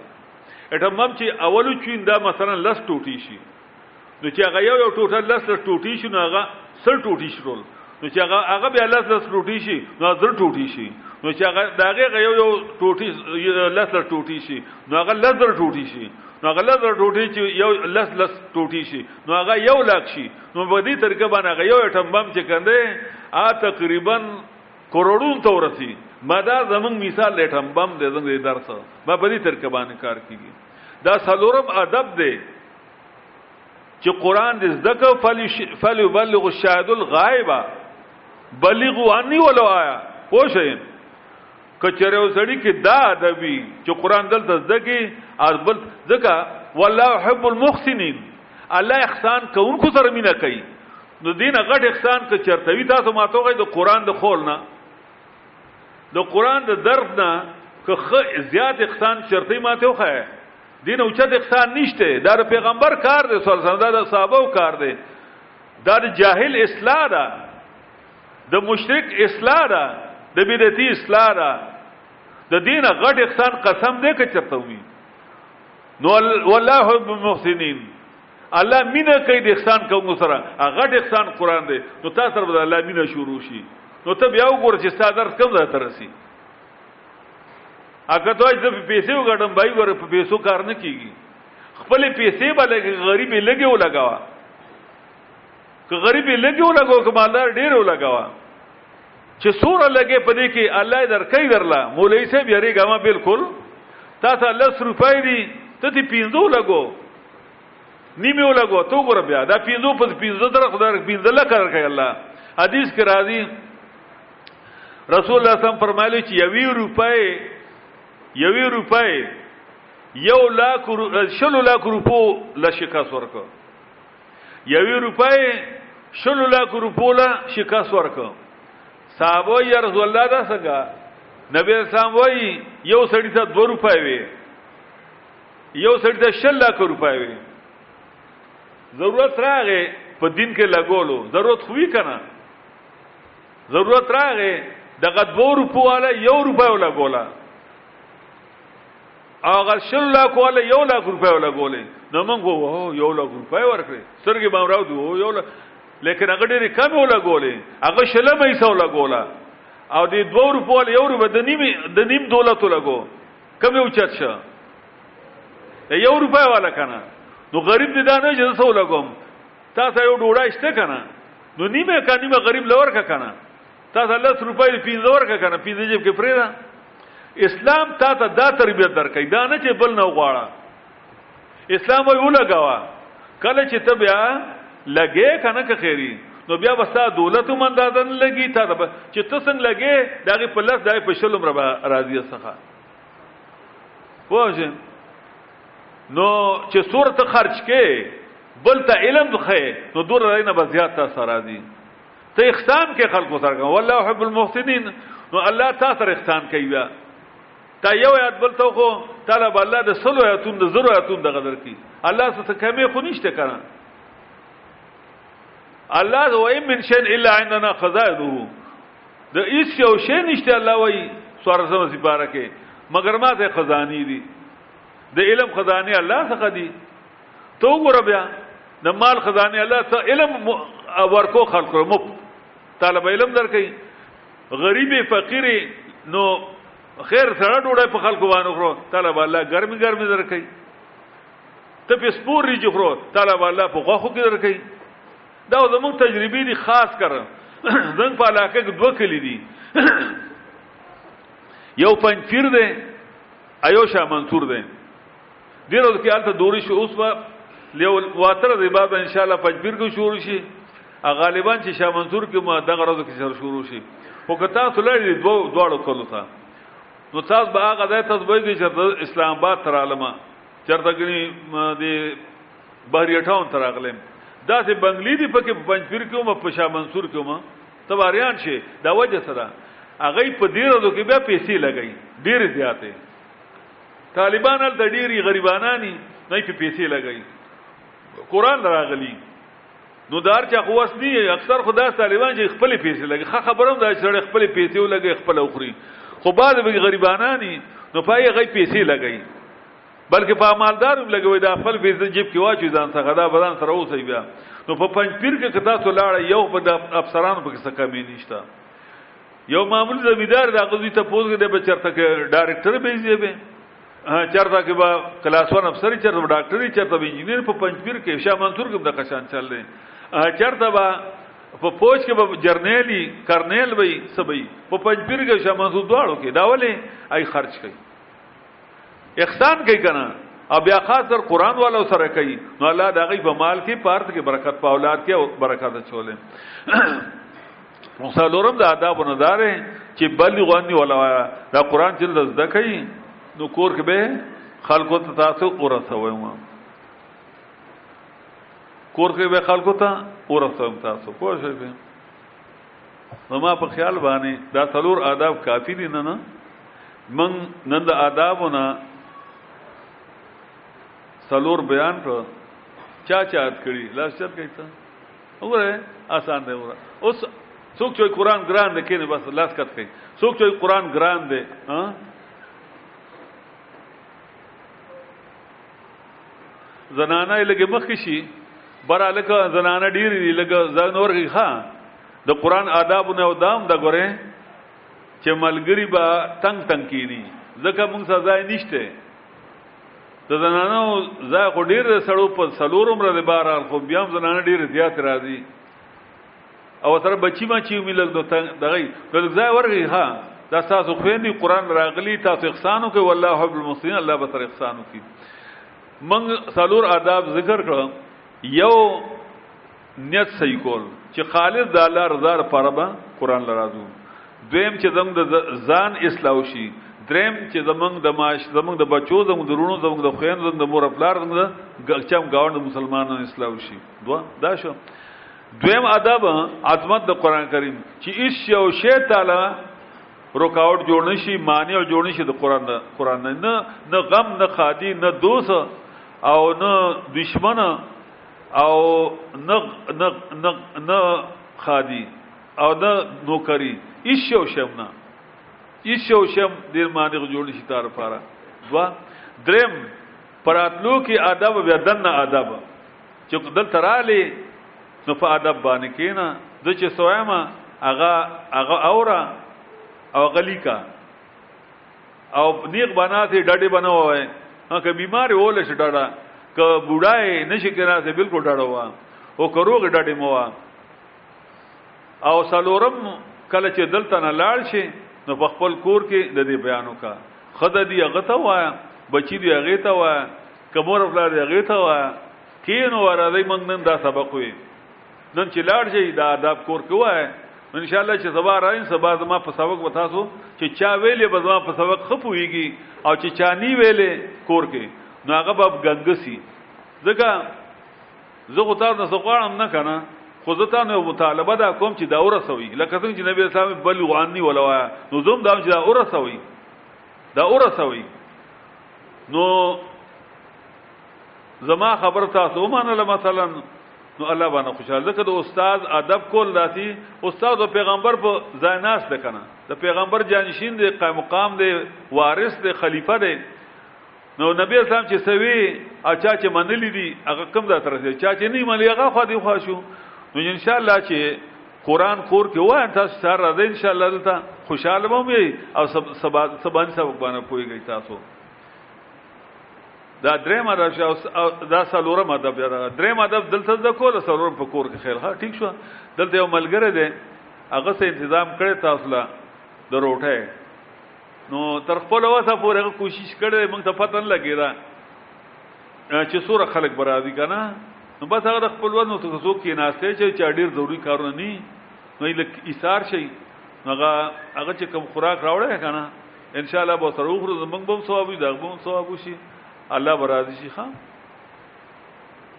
اټم بم چې اولو چین دا مثلا لس ټوټي شي نو چې هغه یو یو ټوټه لس لس ټوټې شي نو هغه سل ټوټې شول نو چې هغه هغه بیا لس لس ټوټې شي نو زر ټوټې شي نو چې هغه د هغې یو یو ټوټې لس لس ټوټې شي نو هغه لس زر ټوټې شي نو هغه لس زر ټوټې چې یو لس لس ټوټې شي نو هغه یو لاک شي نو په دې طریقه باندې هغه یو اټم بم چې کنده آ تقریبا کروڑون ته ورسی ما دا زمونږ مثال لټم بم دې زمونږ درس ما په دې طریقه باندې کار کیږي دا سلورم ادب دی چې قران دې زده کو فل یبلغ الشاهد الغائب بلغوا عني ولو آیا پوښین کچره وسړی کې دا ادبي چې قران دلته زده کی اربل ځکه والله يحب المحسنين الله احسان کوونکو سره مینا کوي نو دین غټ احسان که چرته وی تاسو ماته غي د قران د خول نه د قران د درد نه که زیات احسان چرته ماته وخه دین اوچت احسان نشته دا د پیغمبر کار دی صلی الله علیه وسلم دا د صحابه کار دی دا د جاهل اصلاح ده د مشرک اصلاح ده د بدعتي اصلاح ده د دین غټ احسان قسم دې کې چرته وي نو والله بالمحسنین الله مینا کوي د احسان کوم سره غټ احسان قران دی نو تاسو سره الله مینا شروع شي نو ته بیا وګور چې ستاسو درس کم ځای ترسي اګه دوی زه په پیسې وګټم بای ور په پیسو کار نه کیږي خپل پیسې بلګي غریبې لګي ولګاوه که غریبې لګي ولګاو که مالدار ډیر ولګاوه چې سوره لګي په دې کې الله درکې درلا مولوی صاحب یری ګما بالکل تا ته لس روپۍ دي ته دې پینځو لګو نیمه ولګو تو ګور بیا دا پینځو په پینځو در خدای پینځه لکه درکې الله حدیث کې راځي رسول الله صلی الله علیه وسلم فرمایلی چې یوی روپۍ یوی روپۍ یو لاک شلو لاک روپو لا شکاس ورک یوی روپۍ شلو لاک روپو لا شکاس ورک صحابه یا رسول الله دا څنګه نبی اسلام وای یو سړی ته 2 روپۍ وي یو سړی ته 6 لاک روپۍ وي ضرورت راغې په دین کې لګولو ضرورت خوې کنه ضرورت راغې دغه 2 روپو والا یو روپۍ ولا ګولا هغه شل لا کوله یو لا روپۍ ولا ګولې نو موږ وو یو لا روپۍ ورکړې سترګې باندې راو دی یو لا لیکن هغه ډېر کم ولا ګولې هغه شل مې سو لا ګولا او دې 2 روپو والا یو روپۍ د نیم د نیم دولت لګو کم یو چت شه یو روپۍ والا کنه نو غریب دې دا نه چې سو لګوم تاسو یو ډوډۍ شته کنه نو نیمه کا نیمه غریب لور کا کنه تا ته لس روپۍ پینځه ور کا کنه پینځه جیب کې پرې ده اسلام تا ته دا تربیت درکې دا نه چې بل نه غواړه اسلام وی ولګوا کله چې ته بیا لګې کنه که خیری نو بیا وستا دولت هم اندازه نه لګي تا ته چې ته څنګه لګې داغه په لس دای په شلم را راضیه څخه وځه نو چې سور ته خرج کې بل ته علم خې نو دور رینه به زیات تاسو راځي ته احسان کې خلکو سره کوم والله يحب المحسنين نو الله تاسو سره احسان کوي بیا تا یو یاد بل ته خو طلب الله د سلو یاتون د زرو یاتون د قدر کی الله څه کمې خو نشته کړه الله هو ایم من شین الا عندنا خزائنه د هیڅ یو شی نشته الله وای سوار سم سپاره کې مگر ما ته خزانی دي د علم خزانه الله څخه دي تو ګور بیا د مال خزانه الله ته علم ورکو خلق مو طالب علم درکې غریب فقیر نو خیر سره ډوډۍ په خلکو باندې خورو طالب الله ګرمي ګرمي درکې ته په سپور ریج خورو طالب الله په غوخو کې درکې دا زموږ تجربې دي خاص کر زنګ په علاقه کې دوه کلی دي یو پنځیر دی ایو شاه منصور دی ډیر ورځ کې الته دوري شو اوس په لیو واتر دی بعد ان شاء الله پجبیر کو شروع شي غالبا چې شاه منصور کې ما دغه ورځ کې سر شروع شي او که تاسو لړ دوه دواړو کولو ته نو تاسو به هغه ځای تاسو به کې چې اسلام آباد تر عالمه چرته کې دی بحری ټاون تر اغلم دا سه بنگلی دی پکې پنځپیر کې ما پشا منصور کې ما ته به اریان شې دا وجه څه ده هغه په دې ورځو کې بیا پیسې لګي ډېر زیاتې طالبان هلته ډېری غریبانانی نه په پیسې لګي قران راغلی نو دار چا خواس دی اکثر خدا طالبان چې خپل پیسې لګي خه خبرم دا چې خپل پیسې ولګي خپل اخري خو بعد به غریبانانی نو پای غي پیسې لګي بلکې په مالدار هم لګوي دا خپل فیصد جیب کې واچي ځان څخه دا بدن سره اوسې بیا نو په پنځ پیر کې کتا ته لاړ یو په د افسرانو په څه کمی نشته یو معمول زمیدار دا غوځي ته پوز کې به چرته کې ډایرکټر به یې به چرته کې با کلاس 1 افسر چرته ډاکټر چرته انجنیر په پنځ پیر کې شاه منصور کوم د قشان چل دی چرته با په پوج کې به جرنیلی کرنیل وي سبي په پنځ پیر کې شاه منصور دواړو کې داولې آی خرج کوي احسان کوي کنه او بیا خاص در قران والو سره کوي نو الله دا غي په مال کې پارت کې برکت په اولاد کې او برکت چولې مصالورم د آداب نه دارې چې بلغ عني ولا دا قران چې د زده کوي نو کور کې به خلکو ته تاسو ورسوي ما کور کې به خلکو ته ورسوم تاسو پوه شئ نو ما په خیال باندې دا څلور آداب کافی دي نه نه من نن د آدابونه څلور بیان کړ چا چا ات کړی لاس چت کوي ته وګوره آسان دی وګوره اوس څوک چې قران ګران دی کینه بس لاس کت کوي څوک چې قران ګران دی ها زنانه لګه مخ شي برا لکه زنانه ډیر دي لکه ځان ورغي ها د قران آداب نه او دام د غره چې ملګری با تنگ تنگ کینی ځکه موږ سزا نشته د زنانو ځای خو ډیر سړو په سلورم را دي بار خو بیا زنانه ډیر زیات راځي او سره بچی ما چې وی لګ دوته دغه نو لګ ځای ورغی ها دا تاسو خويندې قران راغلی تاسو احسانو کې والله حب المسلمین الله به سره احسانو کې من سالور آداب ذکر کړ یو نیت صحیح کول چې خالص د الله رضا لپاره به قران لرازو دویم چې زموږ د ځان اصلاح شي دریم چې زمونږ د معاش زمونږ د بچو زمونږ د رونو زمونږ د خويند زمونږ د مور خپل زمونږ د ګچم گاوند مسلمانانو اسلام شي دوا دا شو دویم ادب عظمت د قران کریم چې ایس یو شی تعالی رکاوټ جوړ نشي معنی او جوړ نشي د قران نه قران نه نه غم نه خادي نه دوست او نه دشمن او نه نه نه نه خادي او نه نوکری ایس یو شی نه ایس یو شی د معنی جوړ نشي تار پاره دوا دریم پراتلو کې ادب ودن ادب چې دلته رالی نو په ادب باندې کینا د چې سوایما هغه هغه اورا او غلیکا او نیغ بنا ته ډډه بنا وای که بیمار ول شي ډډه که بوډای نشي کنا ته بالکل ډډه وا او کروغ ډډه مو وا او سلورم کله چې دلته نه لاړ شي نو په خپل کور کې د دې بیانو کا خدای دی هغه ته وایا بچی دی هغه ته وایا که مور او پلار دې هغې ته وایه کینو راځئ موږ نن دا سبق وي نن چې لاړ شئ دا آداب کور کې وایه نو ان شاء الله چې سبا راځئ سبا زما په سبق به تاسو چې چا ویلې به زما په سبق ښه پوهېږي او چې چا نی ویلې کور کې نو هغه به ګنګسي ځکه زه خو تاسو نه څه غواړم نه که نه خو زه تا نه مطالبه دا کوم چې دا ورسوي لکه څنګه چې نبی اسلام بلغ عني ولوا نو زوم دا چې دا ورسوي دا ورسوي نو زما خبر تاسو ومنله مثلا نو الله باندې خوشاله ځکه د استاد ادب کول داسي استاد او پیغمبر په ځای ناس ده کنه د پیغمبر جانشین دی قائم مقام دی وارث دی خلیفہ دی نو نبی اسلام چې سوي او چا چې منلې دي هغه کم ذات رسي چا چې نه منلې هغه خو دی خو شو نو ان شاء الله چې قران کور کې وای تاسو سره راځي ان شاء الله دلته خوشاله مو وي او سب سبا سبان سبق باندې پويږي تاسو دا درې ماده شو دا سلوره ماده بیا دا درې ماده دلته د کول سلوره په کور کې خیر ها ټیک شو دلته یو ملګری دی هغه سه تنظیم کړي تاسو لا د روټه نو تر خپل وسه پورې کوشش کړي موږ ته پته نه لګی دا چې سوره خلک برازي کنه نو بس هغه خپل ورنو ته څوک کې ناشته چې چا ډیر ضروری کارونه ني نو لک ایثار شي هغه هغه چې کوم خوراک راوړی کنه ان شاء الله به سره وخورو زمنګ بم ثواب وي دغه بم ثواب شي الله برازي شي خان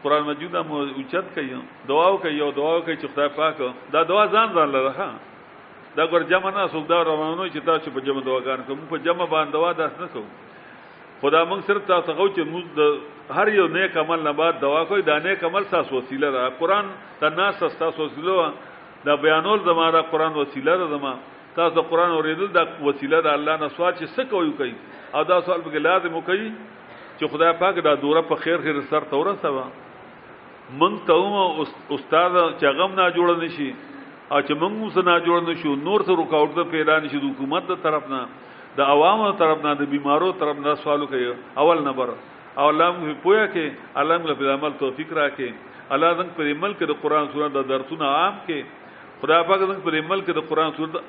قران مجید هم اوچت کوي دعا کوي او دعا کوي چې خدای پاک دا دعا ځان ځان لره ها دا ګور جمع نه سوګ دا روانو چې تاسو په جمع دعاګان کوم په جمع باندې دعا داس نه کوم خدا موږ سره تاسو غو چې موږ د هر یو نیک عمل نه بعد دوا کوي دا نیک عمل تاسو وسیله ده قران ته ناس تاسو وسیله دا بیانول زما دا قران وسیله ده زما تاسو قران اوریدل دا وسیله ده الله نه سوال چې څه کوي کوي او دا سوال به لازم کوي چې خدای پاک دا دوره په خیر خیر سر تورسه مونږ ته هم استاد چې غم نه جوړ نشي او چې موږ اوس نه جوړ نشو نور څه رکاوټ ته پیدا نشي د حکومت د طرف نه د عوامو د طرف نه د بیمارو طرف نه سوالو کوي اول نمبر او الله موږ پوهه کې الله موږ په عمل توفیق راکې الله زنګ پر عمل کې د قران سورته د درسونه عام کې خدا پاک زنګ پر عمل کې د قران سورته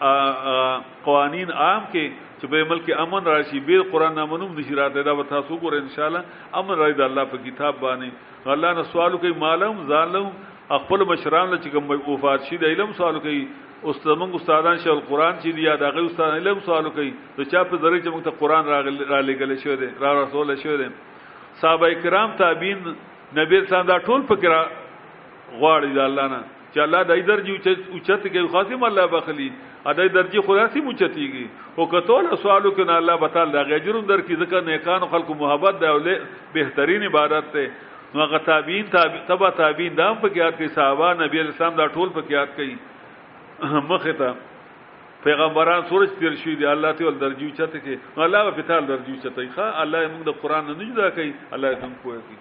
قوانین عام کې چې په عمل کې امن راشي به قران نامنوم نشي راته دا به تاسو ګور ان شاء الله امن راځي د الله په کتاب باندې الله نه سوالو کوي مالم ظالم خپل مشران چې کوم وفات شي د علم سوال کوي اوس زمونږ استادان شیخ القرآن چې دی دا غي استاد علم سوال کوي نو چا په ذریعہ چې موږ ته قرآن را لګل شوی دی را رسول شوی دی صحابه کرام تابعین نبی اسلام دا ټول فکر غواړي د الله نه چې الله دای درجه اوچت کې خاصم الله بخلی ادای درجه خدا سي موچتيږي او کتول سوالو کې نه الله بتعال دا غجرم در کې ځکه نیکان خلق محبت دی او بهترین عبادت ته نو هغه تابعین تابع تبع تابعین دام په یاد کې صحابه نبی اسلام دا ټول په یاد کوي مخه ته پیغمبران سورج تیر شوی دی الله ته ول درجو چته کې الله په تعال درجو چته ښا الله موږ د قران نه جدا کوي الله څنګه کوي